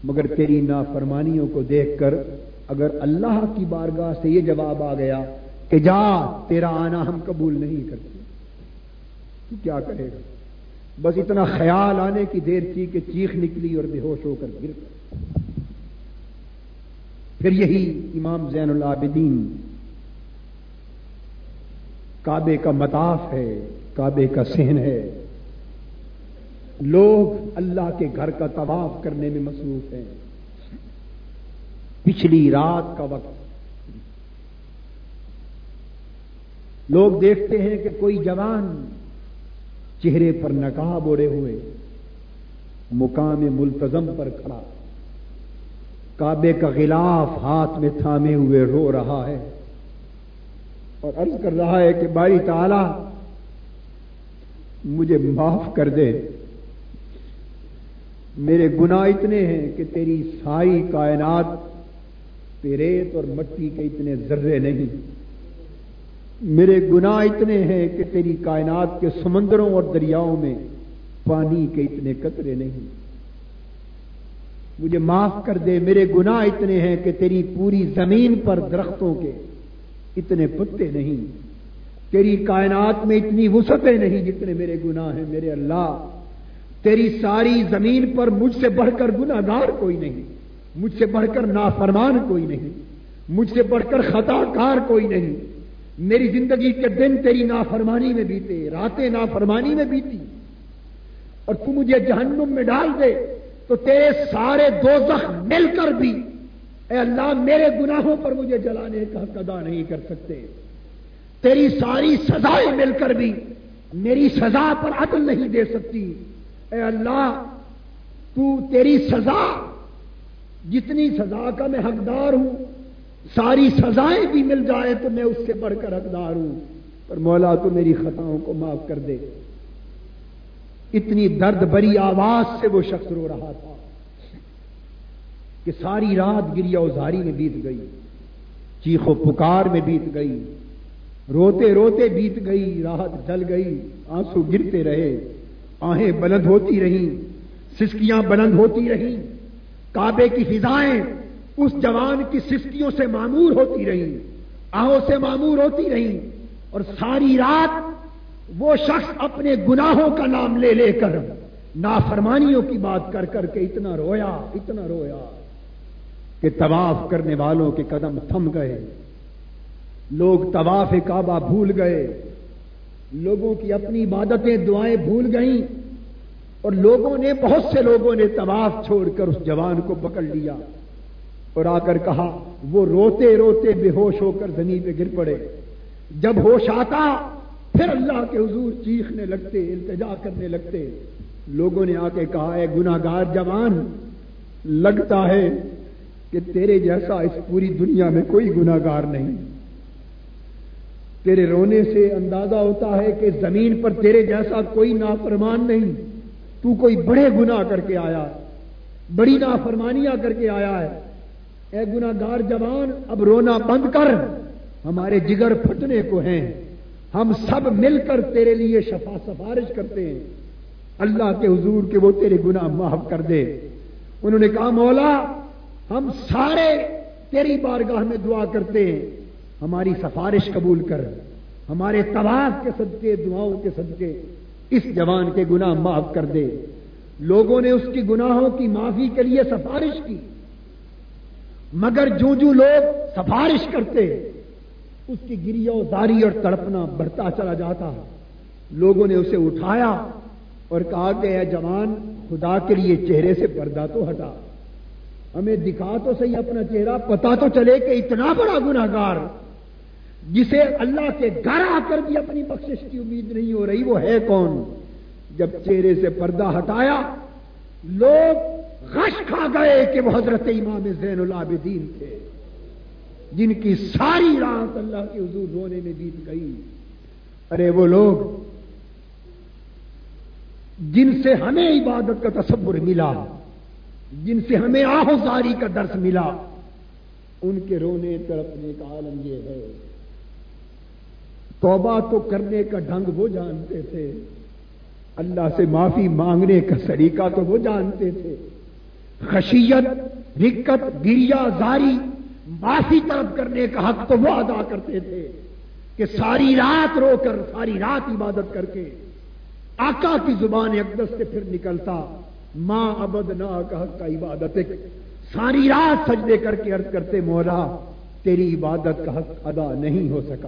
مگر تیری نافرمانیوں کو دیکھ کر اگر اللہ کی بارگاہ سے یہ جواب آ گیا کہ جا، تیرا آنا ہم قبول نہیں کرتے، تو کیا کرے گا؟ بس اتنا خیال آنے کی دیر تھی کہ چیخ نکلی اور بے ہوش ہو کر گر پھر یہی امام زین العابدین۔ کعبے کا مطاف ہے، کعبے کا سہن ہے۔ لوگ اللہ کے گھر کا طواف کرنے میں مصروف ہیں۔ پچھلی رات کا وقت۔ لوگ دیکھتے ہیں کہ کوئی جوان چہرے پر نقاب اوڑے ہوئے، مقام ملتظم پر کھڑا۔ کعبے کا غلاف ہاتھ میں تھامے ہوئے رو رہا ہے۔ اور عرض کر رہا ہے کہ باری تعالی، مجھے معاف کر دے۔ میرے گناہ اتنے ہیں کہ تیری ساری کائنات ریت اور مٹی کے اتنے ذرے نہیں۔ میرے گناہ اتنے ہیں کہ تیری کائنات کے سمندروں اور دریاؤں میں پانی کے اتنے قطرے نہیں۔ مجھے معاف کر دے، میرے گناہ اتنے ہیں کہ تیری پوری زمین پر درختوں کے اتنے پتے نہیں۔ تیری کائنات میں اتنی وسعتیں نہیں جتنے میرے گناہ ہیں، میرے اللہ۔ تیری ساری زمین پر مجھ سے بڑھ کر گناگار کوئی نہیں، مجھ سے بڑھ کر نافرمان کوئی نہیں، مجھ سے بڑھ کر خطا کار کوئی نہیں۔ میری زندگی کے دن تیری نافرمانی میں بیتے، راتیں نافرمانی میں بیتی۔ اور تو مجھے جہنم میں ڈال دے، تو تیرے سارے دوزخ مل کر بھی۔ اے اللہ، میرے گناہوں پر مجھے جلانے کا حق ادا نہیں کر سکتے۔ تیری ساری سزائیں مل کر بھی میری سزا پر عدل نہیں دے سکتی۔ اے اللہ، تو تیری سزا، جتنی سزا کا میں حقدار ہوں ساری سزائیں بھی مل جائے تو میں اس سے بڑھ کر حقدار ہوں۔ پر مولا تو میری خطاؤں کو معاف کر دے۔ اتنی درد بری آواز سے وہ شخص رو رہا تھا کہ ساری رات گریا ازاری میں بیت گئی چیخو پکار میں بیت گئی، روتے روتے بیت گئی راحت جل گئی، آنسو گرتے رہے آہیں بلند ہوتی رہیں، سسکیاں بلند ہوتی رہیں، کعبے کی فضائیں اس جوان کی سسکیوں سے معمور ہوتی رہیں آہوں سے معمور ہوتی رہیں اور ساری رات وہ شخص اپنے گناہوں کا نام لے لے کر نافرمانیوں کی بات کر کر کے اتنا رویا اتنا رویا کہ طواف کرنے والوں کے قدم تھم گئے۔ لوگ طواف کعبہ بھول گئے۔ لوگوں کی اپنی عبادتیں، دعائیں بھول گئیں۔ اور لوگوں نے، بہت سے لوگوں نے طواف چھوڑ کر اس جوان کو پکڑ لیا۔ اور آ کر کہا، وہ روتے روتے بے ہوش ہو کر زمین پہ گر پڑے۔ جب ہوش آتا، پھر اللہ کے حضور چیخنے لگتے، التجا کرنے لگتے۔ لوگوں نے آ کے کہا ہے گناگار جوان، لگتا ہے کہ تیرے جیسا اس پوری دنیا میں کوئی گناگار نہیں۔ تیرے رونے سے اندازہ ہوتا ہے کہ زمین پر تیرے جیسا کوئی نافرمان نہیں۔ تو کوئی بڑے گنا کر کے آیا، بڑی نافرمانیاں کر کے آیا ہے۔ اے گناگار جوان، اب رونا بند کر۔ ہمارے جگر پھٹنے کو ہیں۔ ہم سب مل کر تیرے لیے شفا سفارش کرتے ہیں۔ اللہ کے حضور کے وہ تیرے گناہ معاف کر دے۔ انہوں نے کہا، مولا، ہم سارے تیری بارگاہ میں دعا کرتے ہیں۔ ہماری سفارش قبول کر۔ ہمارے طواف کے صدقے، دعاؤں کے صدقے۔ اس جوان کے گناہ معاف کر دے۔ لوگوں نے اس کی گناہوں کی معافی کے لیے سفارش کی۔ مگر جو جو لوگ سفارش کرتے، اس کی گریا داری اور تڑپنا بڑھتا چلا جاتا۔ لوگوں نے اسے اٹھایا اور کہا کہ اے جوان، خدا کے لیے چہرے سے پردہ تو ہٹا۔ ہمیں دکھا تو صحیح اپنا چہرہ پتا تو چلے کہ اتنا بڑا گناگار جسے اللہ کے گھر آ کر بھی اپنی بخشش کی امید نہیں ہو رہی، وہ ہے کون؟ جب چہرے سے پردہ ہٹایا، لوگ غش کھا گئے کہ وہ حضرت امام زین العابدین تھے، جن کی ساری رات اللہ کے حضور رونے میں بیت گئی۔ ارے وہ لوگ، جن سے ہمیں عبادت کا تصور ملا، جن سے ہمیں آہوزاری کا درس ملا، ان کے رونے تڑپنے کا عالم یہ ہے۔ توبہ تو کرنے کا ڈھنگ وہ جانتے تھے، اللہ سے معافی مانگنے کا طریقہ تو وہ جانتے تھے۔ خشیت رکت گریا زاری، معافی طلب کرنے کا حق تو وہ ادا کرتے تھے کہ ساری رات رو کر، ساری رات عبادت کر کے آقا کی زبان اقدس سے پھر نکلتا، ماں ابد نہ کا حق کا عبادت ساری رات سجدے کر کے عرض کرتے، مولا، تیری عبادت کا حق ادا نہیں ہو سکا۔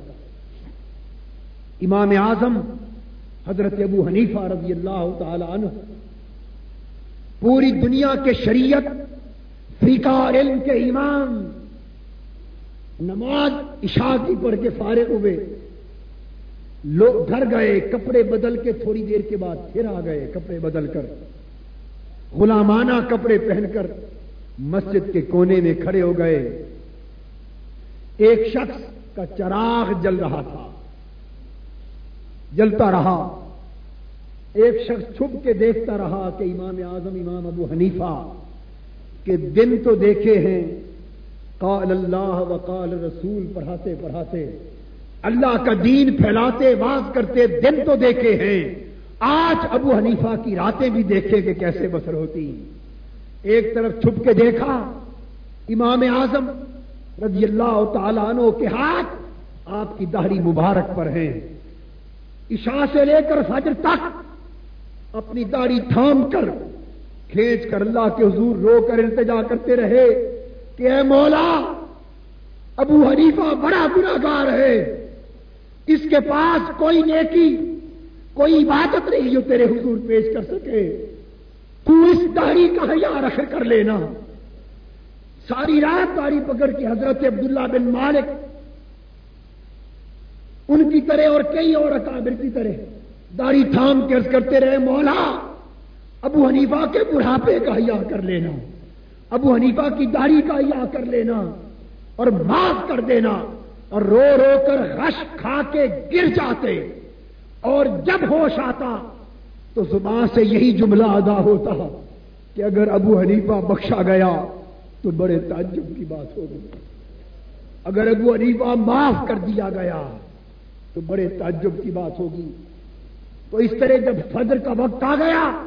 امام اعظم حضرت ابو حنیفہ رضی اللہ تعالی عنہ پوری دنیا کے شریعت فیقہ اور علم کے امام، نماز، عشاء کی پڑھ کے فارغ ہوئے۔ لوگ گھر گئے، کپڑے بدل کے تھوڑی دیر کے بعد پھر آ گئے، کپڑے بدل کر۔ غلامانہ کپڑے پہن کر مسجد کے کونے میں کھڑے ہو گئے۔ ایک شخص کا چراغ جل رہا تھا۔ جلتا رہا۔ ایک شخص چھپ کے دیکھتا رہا کہ امام اعظم، امام ابو حنیفہ کے دن تو دیکھے ہیں۔ قال اللہ و قال رسول، پڑھاتے پڑھاتے۔ اللہ کا دین پھیلاتے، واز کرتے دن تو دیکھے ہیں۔ آج ابو حنیفہ کی راتیں بھی دیکھے کہ کیسے بسر ہوتی۔ ایک طرف چھپ کے دیکھا امام اعظم رضی اللہ تعالیٰ عنہ کے ہاتھ آپ کی دہری مبارک پر ہیں۔ عشاء سے لے کر فجر تک اپنی داڑھی تھام کر کھینچ کر اللہ کے حضور رو کر التجا کرتے رہے کہ اے مولا، ابو حریفہ بڑا گناگار ہے۔ اس کے پاس کوئی نیکی، کوئی عبادت نہیں جو تیرے حضور پیش کر سکے۔ تو اس داڑھی کا حیا رکھ کر لینا۔ ساری رات داڑھی پکڑ کے حضرت عبداللہ بن مالک، ان کی طرح اور کئی اور اکابر کی طرح۔ داڑھی تھام کے کرتے رہے، مولا، ابو حنیفہ کے بڑھاپے کا حیا کر لینا، ابو حنیفہ کی داڑھی کا حیا کر لینا اور معاف کر دینا اور رو رو کر غش کھا کے گر جاتے۔ اور جب ہوش آتا تو زبان سے یہی جملہ ادا ہوتا کہ اگر ابو حنیفہ بخشا گیا تو بڑے تعجب کی بات ہوگی اگر ابو حنیفہ معاف کر دیا گیا تو بڑے تعجب کی بات ہوگی۔ تو اس طرح جب فجر کا وقت آ گیا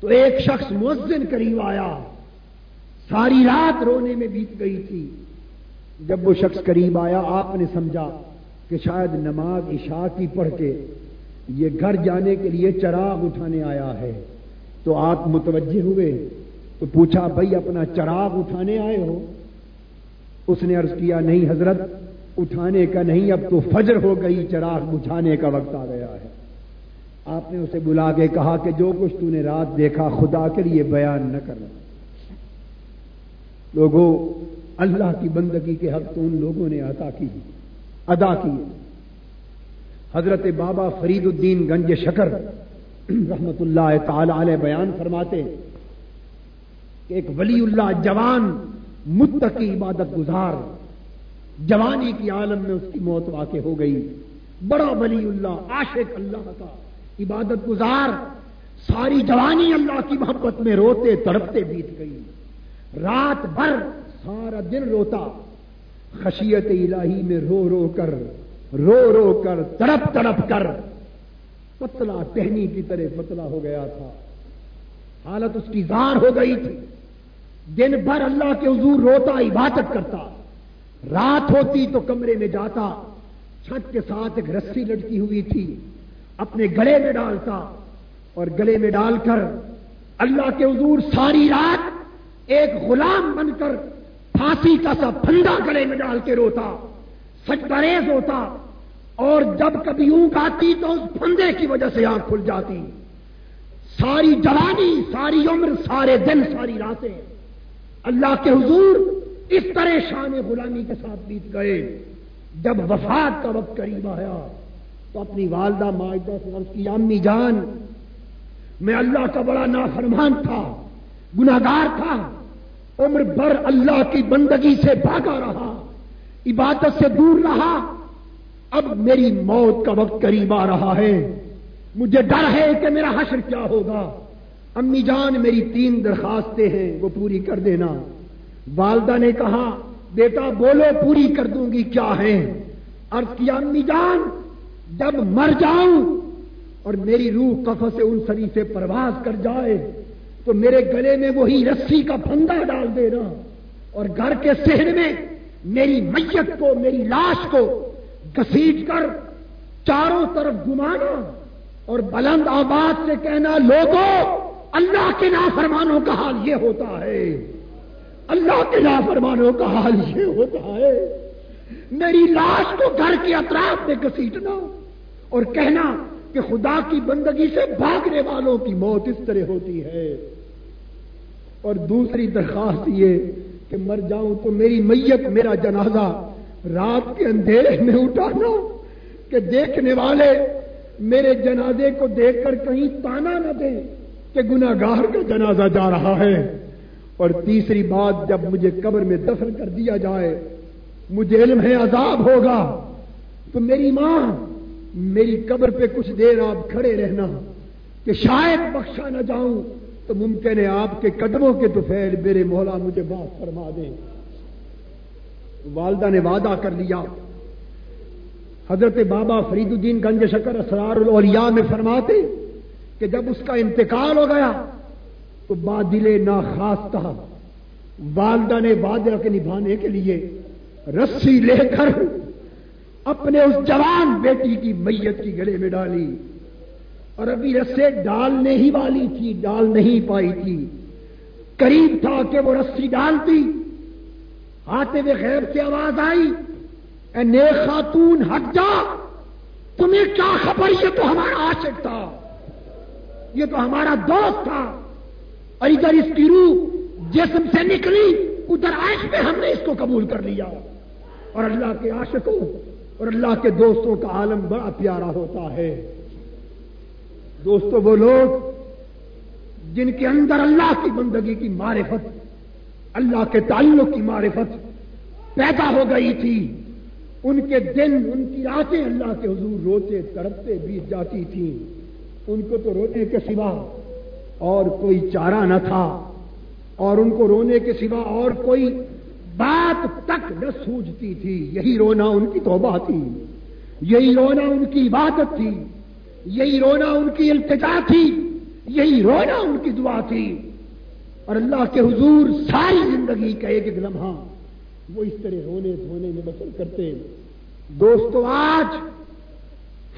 تو ایک شخص مؤذن قریب آیا۔ ساری رات رونے میں بیت گئی تھی۔ جب وہ شخص قریب آیا، آپ نے سمجھا کہ شاید نماز عشاء کی پڑھ کے یہ گھر جانے کے لیے چراغ اٹھانے آیا ہے۔ تو آپ متوجہ ہوئے تو پوچھا، بھائی، اپنا چراغ اٹھانے آئے ہو؟ اس نے عرض کیا، نہیں حضرت اٹھانے کا نہیں، اب تو فجر ہو گئی، چراغ بجھانے کا وقت آ گیا ہے۔ آپ نے اسے بلا کے کہا کہ جو کچھ تو نے رات دیکھا، خدا کے لیے بیان نہ کرنا۔ لوگوں، اللہ کی بندگی کے حق تو ان لوگوں نے عطا کی، ادا کی۔ حضرت بابا فرید الدین گنج شکر رحمت اللہ تعالی علیہ بیان فرماتے کہ ایک ولی اللہ جوان، متقی عبادت گزار۔ جوانی کی عالم میں اس کی موت واقع ہو گئی۔ بڑا ولی اللہ، عاشق اللہ کا عبادت گزار۔ ساری جوانی اللہ کی محبت میں روتے، تڑپتے بیت گئی۔ رات بھر سارا دن روتا۔ خشیت الہی میں رو رو کر، رو رو کر، تڑپ تڑپ کر۔ پتلا ٹہنی کی طرح پتلا ہو گیا تھا۔ حالت اس کی زار ہو گئی تھی۔ دن بھر اللہ کے حضور روتا، عبادت کرتا۔ رات ہوتی تو کمرے میں جاتا، چھت کے ساتھ ایک رسی لڑکی ہوئی تھی، اپنے گلے میں ڈالتا اور گلے میں ڈال کر اللہ کے حضور ساری رات ایک غلام بن کر پھانسی کا سا پھندا گلے میں ڈال کے روتا سچ پریز ہوتا اور جب کبھی اونگ آتی تو اس پھندے کی وجہ سے آنکھ کھل جاتی۔ ساری جوانی، ساری عمر، سارے دن، ساری راتیں اللہ کے حضور اس طرح غلامی کے ساتھ بیت گئے۔ جب وفات کا وقت قریب آیا، تو اپنی والدہ معاہدہ سے عرض کی امی جان، میں اللہ کا بڑا نافرمان تھا گناگار تھا، عمر بھر اللہ کی بندگی سے بھاگا رہا، عبادت سے دور رہا، اب میری موت کا وقت قریب آ رہا ہے۔ مجھے ڈر ہے کہ میرا حشر کیا ہوگا۔ امی جان، میری تین درخواستیں ہیں، وہ پوری کر دینا۔ والدہ نے کہا، بیٹا بولو، پوری کر دوں گی، کیا ہے ارض کیا، امی جان، جب مر جاؤں اور میری روح کف سے ان سری سے پرواز کر جائے، تو میرے گلے میں وہی رسی کا پھندا ڈال دینا اور گھر کے سہر میں میری میت کو، میری لاش کو گسیٹ کر چاروں طرف گمانا اور بلند آباد سے کہنا، لوگوں، اللہ کے نافرمانوں کا حال یہ ہوتا ہے۔ اللہ کے نافرمانوں کا حال یہ ہوتا ہے، میری لاش کو گھر کے اطراف میں گسیٹنا اور کہنا کہ خدا کی بندگی سے بھاگنے والوں کی موت اس طرح ہوتی ہے۔ اور دوسری درخواست یہ کہ مر جاؤں تو میری میت، میرا جنازہ رات کے اندھیرے میں اٹھانا کہ دیکھنے والے میرے جنازے کو دیکھ کر کہیں تانا نہ دیں کہ گناگار کا جنازہ جا رہا ہے۔ اور تیسری بات جب مجھے قبر میں دفن کر دیا جائے، مجھے علم ہے، عذاب ہوگا۔ تو میری ماں، میری قبر پہ کچھ دیر آپ کھڑے رہنا کہ شاید بخشا نہ جاؤں، تو ممکن ہے آپ کے قدموں کے تو پھیل میرے مولا مجھے بات فرما دیں والدہ نے وعدہ کر لیا۔ حضرت بابا فرید الدین گنج شکر اسرار الاولیاء میں فرماتے کہ جب اس کا انتقال ہو گیا تو بادل نا خاص تھا۔ والدہ نے وعدہ کے نبھانے کے لیے رسی لے کر اپنے اس جوان بیٹی کی میت کی گلے میں ڈالی۔ اور ابھی رسے ڈالنے ہی والی تھی، ڈال نہیں پائی تھی۔ قریب تھا کہ وہ رسی ڈالتی آتے ہوئے غیر سے آواز آئی، اے نیک خاتون، ہٹ جا۔ تمہیں کیا خبر؟ یہ تو ہمارا عاشق تھا۔ یہ تو ہمارا دوست تھا۔ اور ادھر اس کی روح جسم سے نکلی، ادھر آئس میں ہم نے اس کو قبول کر لیا۔ اور اللہ کے عاشقوں اور اللہ کے دوستوں کا عالم بڑا پیارا ہوتا ہے۔ دوستوں وہ لوگ جن کے اندر اللہ کی بندگی کی معرفت، اللہ کے تعلق کی معرفت پیدا ہو گئی تھی، ان کے دن، ان کی راتیں اللہ کے حضور روتے، تڑپتے، بیت جاتی تھیں۔ ان کو تو رونے کے سوا اور کوئی چارہ نہ تھا اور ان کو رونے کے سوا اور کوئی بات تک نہ سوجتی تھی۔ یہی رونا ان کی توبہ تھی۔ یہی رونا ان کی عبادت تھی۔ یہی رونا ان کی التجا تھی۔ یہی رونا ان کی دعا تھی۔ اور اللہ کے حضور ساری زندگی کا ایک ایک لمحہ وہ اس طرح رونے دھونے میں بسر کرتے۔ دوستو، آج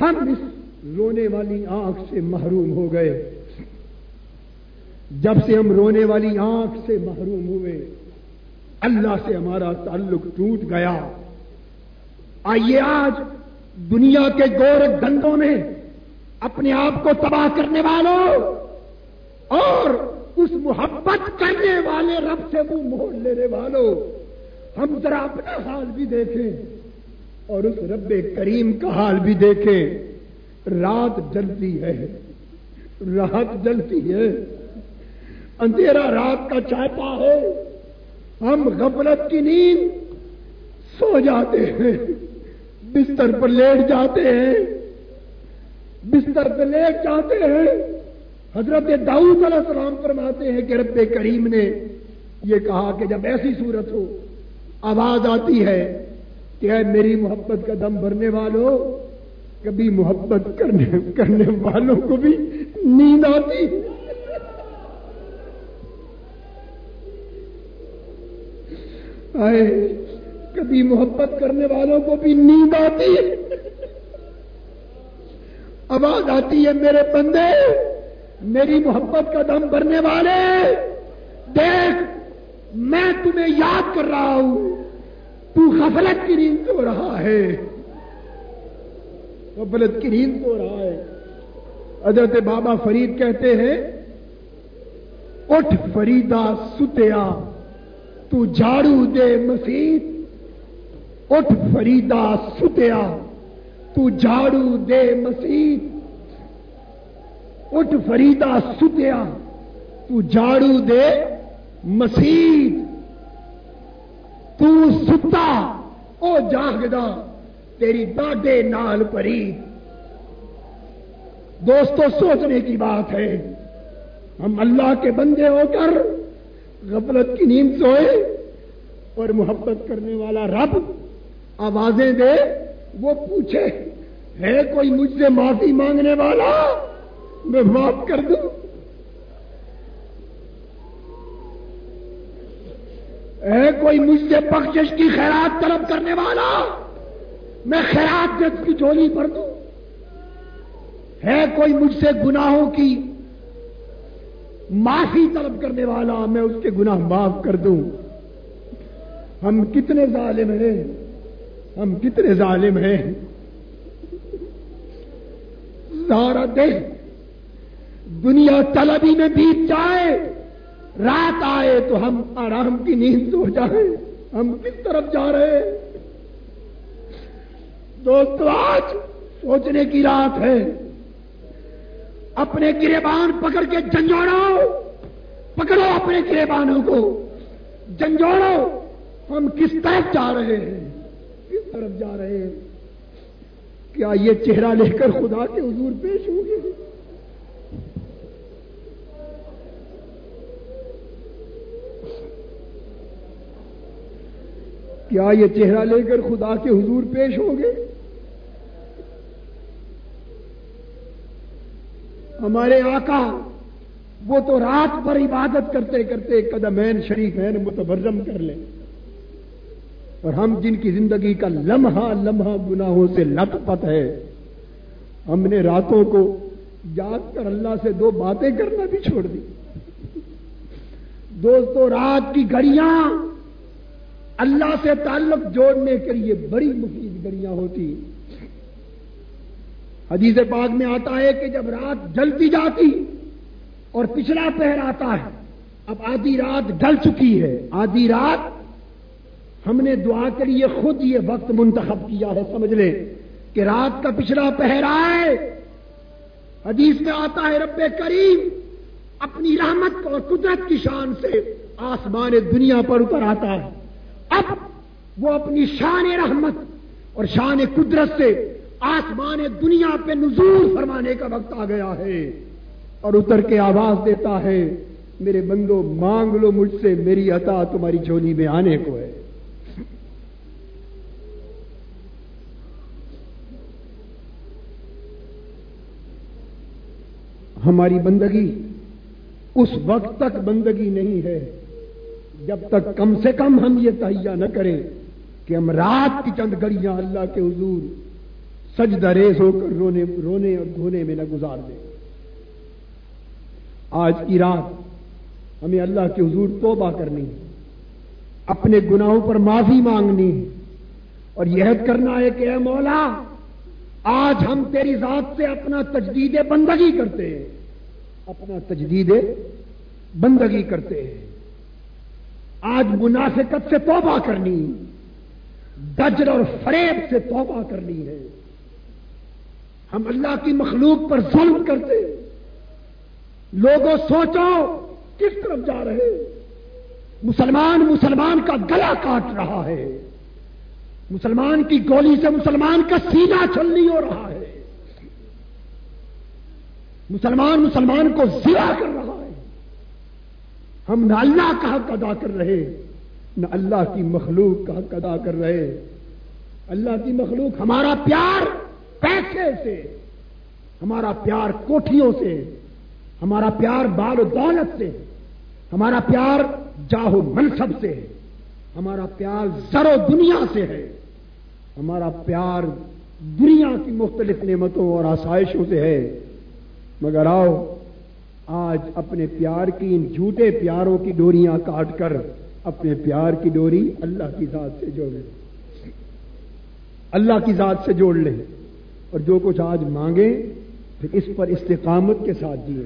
ہم اس رونے والی آنکھ سے محروم ہو گئے۔ جب سے ہم رونے والی آنکھ سے محروم ہوئے، اللہ سے ہمارا تعلق ٹوٹ گیا۔ آئیے آج دنیا کے گور گندوں میں اپنے آپ کو تباہ کرنے والوں اور اس محبت کرنے والے رب سے وہ موڑ لینے والوں، ہم ذرا اپنا حال بھی دیکھیں اور اس رب کریم کا حال بھی دیکھیں۔ رات جلتی ہے، رات جلتی ہے۔ اندھیرا رات کا چاہتا ہے۔ ہم غفلت کی نیند سو جاتے ہیں۔ بستر پر لیٹ جاتے ہیں۔ بستر پہ لیٹ جاتے ہیں۔ حضرت داؤد علیہ السلام فرماتے ہیں کہ رب کریم نے یہ کہا کہ جب ایسی صورت ہو، آواز آتی ہے کہ اے میری محبت کا دم بھرنے والوں کبھی محبت کرنے کرنے والوں کو بھی نیند آتی۔ آئے، کبھی محبت کرنے والوں کو بھی نیند آتی ہے۔ آواز آتی ہے، میرے بندے، میری محبت کا دم بھرنے والے، دیکھ، میں تمہیں یاد کر رہا ہوں۔ تو غفلت کی نیند سو رہا ہے۔ غفلت کی نیند سو رہا ہے۔ حضرت بابا فرید کہتے ہیں، اٹھ فریدا ستیا۔ تو جھاڑو دے مسیح۔ اٹھ فریدا ستیا، تو جھاڑو دے مسیح۔ اٹھ فریدا ستیا، تو جھاڑو دے مسیح۔ تو ستا، او جاگدا، تیری ڈاڈے نال پری۔ دوستو، سوچنے کی بات ہے، ہم اللہ کے بندے ہو کر غفلت کی نیند سوئے اور محبت کرنے والا رب آوازیں دے، وہ پوچھے، ہے کوئی مجھ سے معافی مانگنے والا؟ میں معاف کر دوں۔ ہے کوئی مجھ سے بخشش کی خیرات طلب کرنے والا؟ میں خیرات جج کی جولی پر دوں۔ ہے کوئی مجھ سے گناہوں کی معافی طلب کرنے والا میں اس کے گناہ معاف کر دوں۔ ہم کتنے ظالم ہیں۔ ہم کتنے ظالم ہیں۔ سارا دن دنیا طلبی میں بیت جائے۔ رات آئے تو ہم آرام کی نیند سو جائیں ہم کس طرف جا رہے؟ ہیں دوستو، آج سوچنے کی رات ہے۔ اپنے گربان پکڑ کے جنجوڑو پکڑو اپنے گربانوں کو۔ جنجوڑو ہم کس طرف جا رہے ہیں؟ کس طرف جا رہے ہیں؟ کیا یہ چہرہ لے کر خدا کے حضور پیش ہوں گے؟ کیا یہ چہرہ لے کر خدا کے حضور پیش ہوں گے؟ ہمارے آقا، وہ تو رات پر عبادت کرتے کرتے قدمین شریفین متبرم کر لیں۔ اور ہم جن کی زندگی کا لمحہ لمحہ گناہوں سے لت پت ہے، ہم نے راتوں کو جاگ کر اللہ سے دو باتیں کرنا بھی چھوڑ دی۔ دوستو، رات کی گھڑیاں اللہ سے تعلق جوڑنے کے لیے بڑی مفید گھڑیاں ہوتی۔ حدیث پاک میں آتا ہے کہ جب رات جلتی جاتی اور پچھلا پہر آتا ہے، اب آدھی رات ڈل چکی ہے۔ آدھی رات ہم نے دعا کے لیے خود یہ وقت منتخب کیا ہے، سمجھ لیں کہ رات کا پچھلا پہر آئے۔ حدیث میں آتا ہے، رب کریم اپنی رحمت اور قدرت کی شان سے آسمان دنیا پر اتر آتا ہے۔ اب وہ اپنی شان رحمت اور شان قدرت سے آسمان دنیا پہ نزول فرمانے کا وقت آ گیا ہے اور اتر کے آواز دیتا ہے، میرے بندو، مانگ لو مجھ سے میری عطا تمہاری جھولی میں آنے کو ہے۔ ہماری بندگی اس وقت تک بندگی نہیں ہے جب تک کم سے کم ہم یہ تہیا نہ کریں کہ ہم رات کی چند گڑیاں اللہ کے حضور سجدہ ریز ہو کر رونے رونے اور دھونے میں نہ گزار دیں آج کی رات ہمیں اللہ کے حضور توبہ کرنی ہے۔ اپنے گناہوں پر معافی مانگنی ہے۔ اور یہ کرنا ہے کہ اے مولا، آج ہم تیری ذات سے اپنا تجدید بندگی کرتے ہیں۔ اپنا تجدید بندگی کرتے ہیں۔ آج منافقت سے توبہ کرنی دجر اور فریب سے توبہ کرنی ہے۔ ہم اللہ کی مخلوق پر ظلم کرتے لوگوں سوچو کس طرف جا رہے مسلمان مسلمان کا گلا کاٹ رہا ہے۔ مسلمان کی گولی سے مسلمان کا سینہ چھلنی ہو رہا ہے۔ مسلمان مسلمان کو ضیا کر رہا ہے۔ ہم نہ اللہ کا حق ادا کر رہے نہ اللہ کی مخلوق کا حق ادا کر رہے اللہ کی مخلوق ہمارا پیار پیسے سے، ہمارا پیار کوٹھیوں سے، ہمارا پیار بال و دولت سے، ہمارا پیار جاہو منصب سے، ہمارا پیار زر و دنیا سے ہے۔ ہمارا پیار دنیا کی مختلف نعمتوں اور آسائشوں سے ہے۔ مگر آؤ، آج اپنے پیار کی ان جھوٹے پیاروں کی ڈوریاں کاٹ کر اپنے پیار کی ڈوری اللہ کی ذات سے جوڑ لیں۔ اللہ کی ذات سے جوڑ لیں۔ اور جو کچھ آج مانگیں، پھر اس پر استقامت کے ساتھ جیے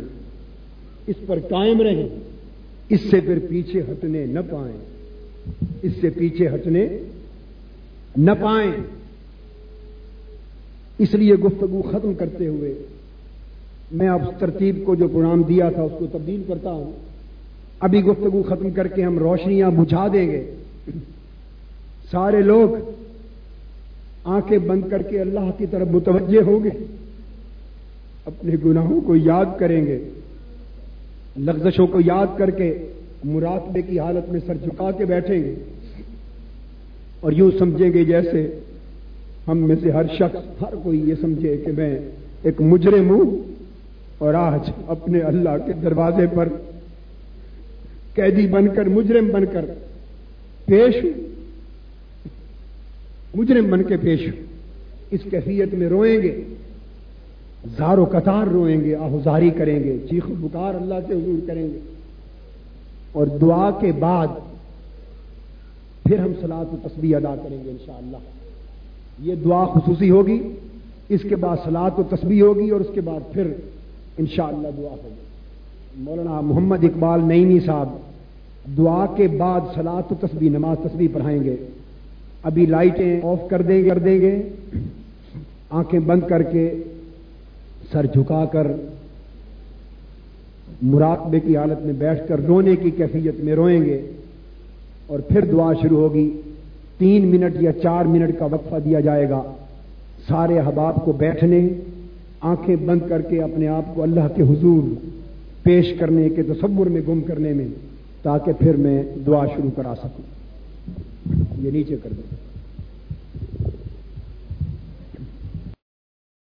اس پر قائم رہیں۔ اس سے پھر پیچھے ہٹنے نہ پائیں۔ اس سے پیچھے ہٹنے نہ پائیں۔ اس لیے گفتگو ختم کرتے ہوئے میں اب ترتیب کو جو پروگرام دیا تھا، اس کو تبدیل کرتا ہوں۔ ابھی گفتگو ختم کر کے ہم روشنیاں بجھا دیں گے۔ سارے لوگ آنکھیں بند کر کے اللہ کی طرف متوجہ ہوں گے۔ اپنے گناہوں کو یاد کریں گے۔ لغزشوں کو یاد کر کے مراقبے کی حالت میں سر جھکا کے بیٹھیں گے۔ اور یوں سمجھیں گے جیسے ہم میں سے ہر شخص، ہر کوئی یہ سمجھے کہ میں ایک مجرم ہوں اور آج اپنے اللہ کے دروازے پر قیدی بن کر، مجرم بن کر پیش ہوں۔ مجرم بن کے پیش اس کیفیت میں روئیں گے۔ زار و قطار روئیں گے آہذاری کریں گے، چیخ بکار اللہ سے حضور کریں گے۔ اور دعا کے بعد پھر ہم سلاد و تسبیح ادا کریں گے انشاءاللہ۔ یہ دعا خصوصی ہوگی، اس کے بعد سلاد و تسبیح ہوگی اور اس کے بعد پھر انشاءاللہ دعا ہوگی۔ مولانا محمد اقبال نئینی صاحب دعا کے بعد سلاد و تسبیح نماز تسبیح پڑھائیں گے۔ ابھی لائٹیں آف کر دیں گے، کر دیں گے۔ آنکھیں بند کر کے سر جھکا کر مراقبے کی حالت میں بیٹھ کر رونے کی کیفیت میں روئیں گے۔ اور پھر دعا شروع ہوگی۔ تین منٹ یا چار منٹ کا وقفہ دیا جائے گا۔ سارے احباب کو بیٹھنے، آنکھیں بند کر کے اپنے آپ کو اللہ کے حضور پیش کرنے کے تصور میں گم کرنے میں، تاکہ پھر میں دعا شروع کرا سکوں۔ یہ نیچے کر دوں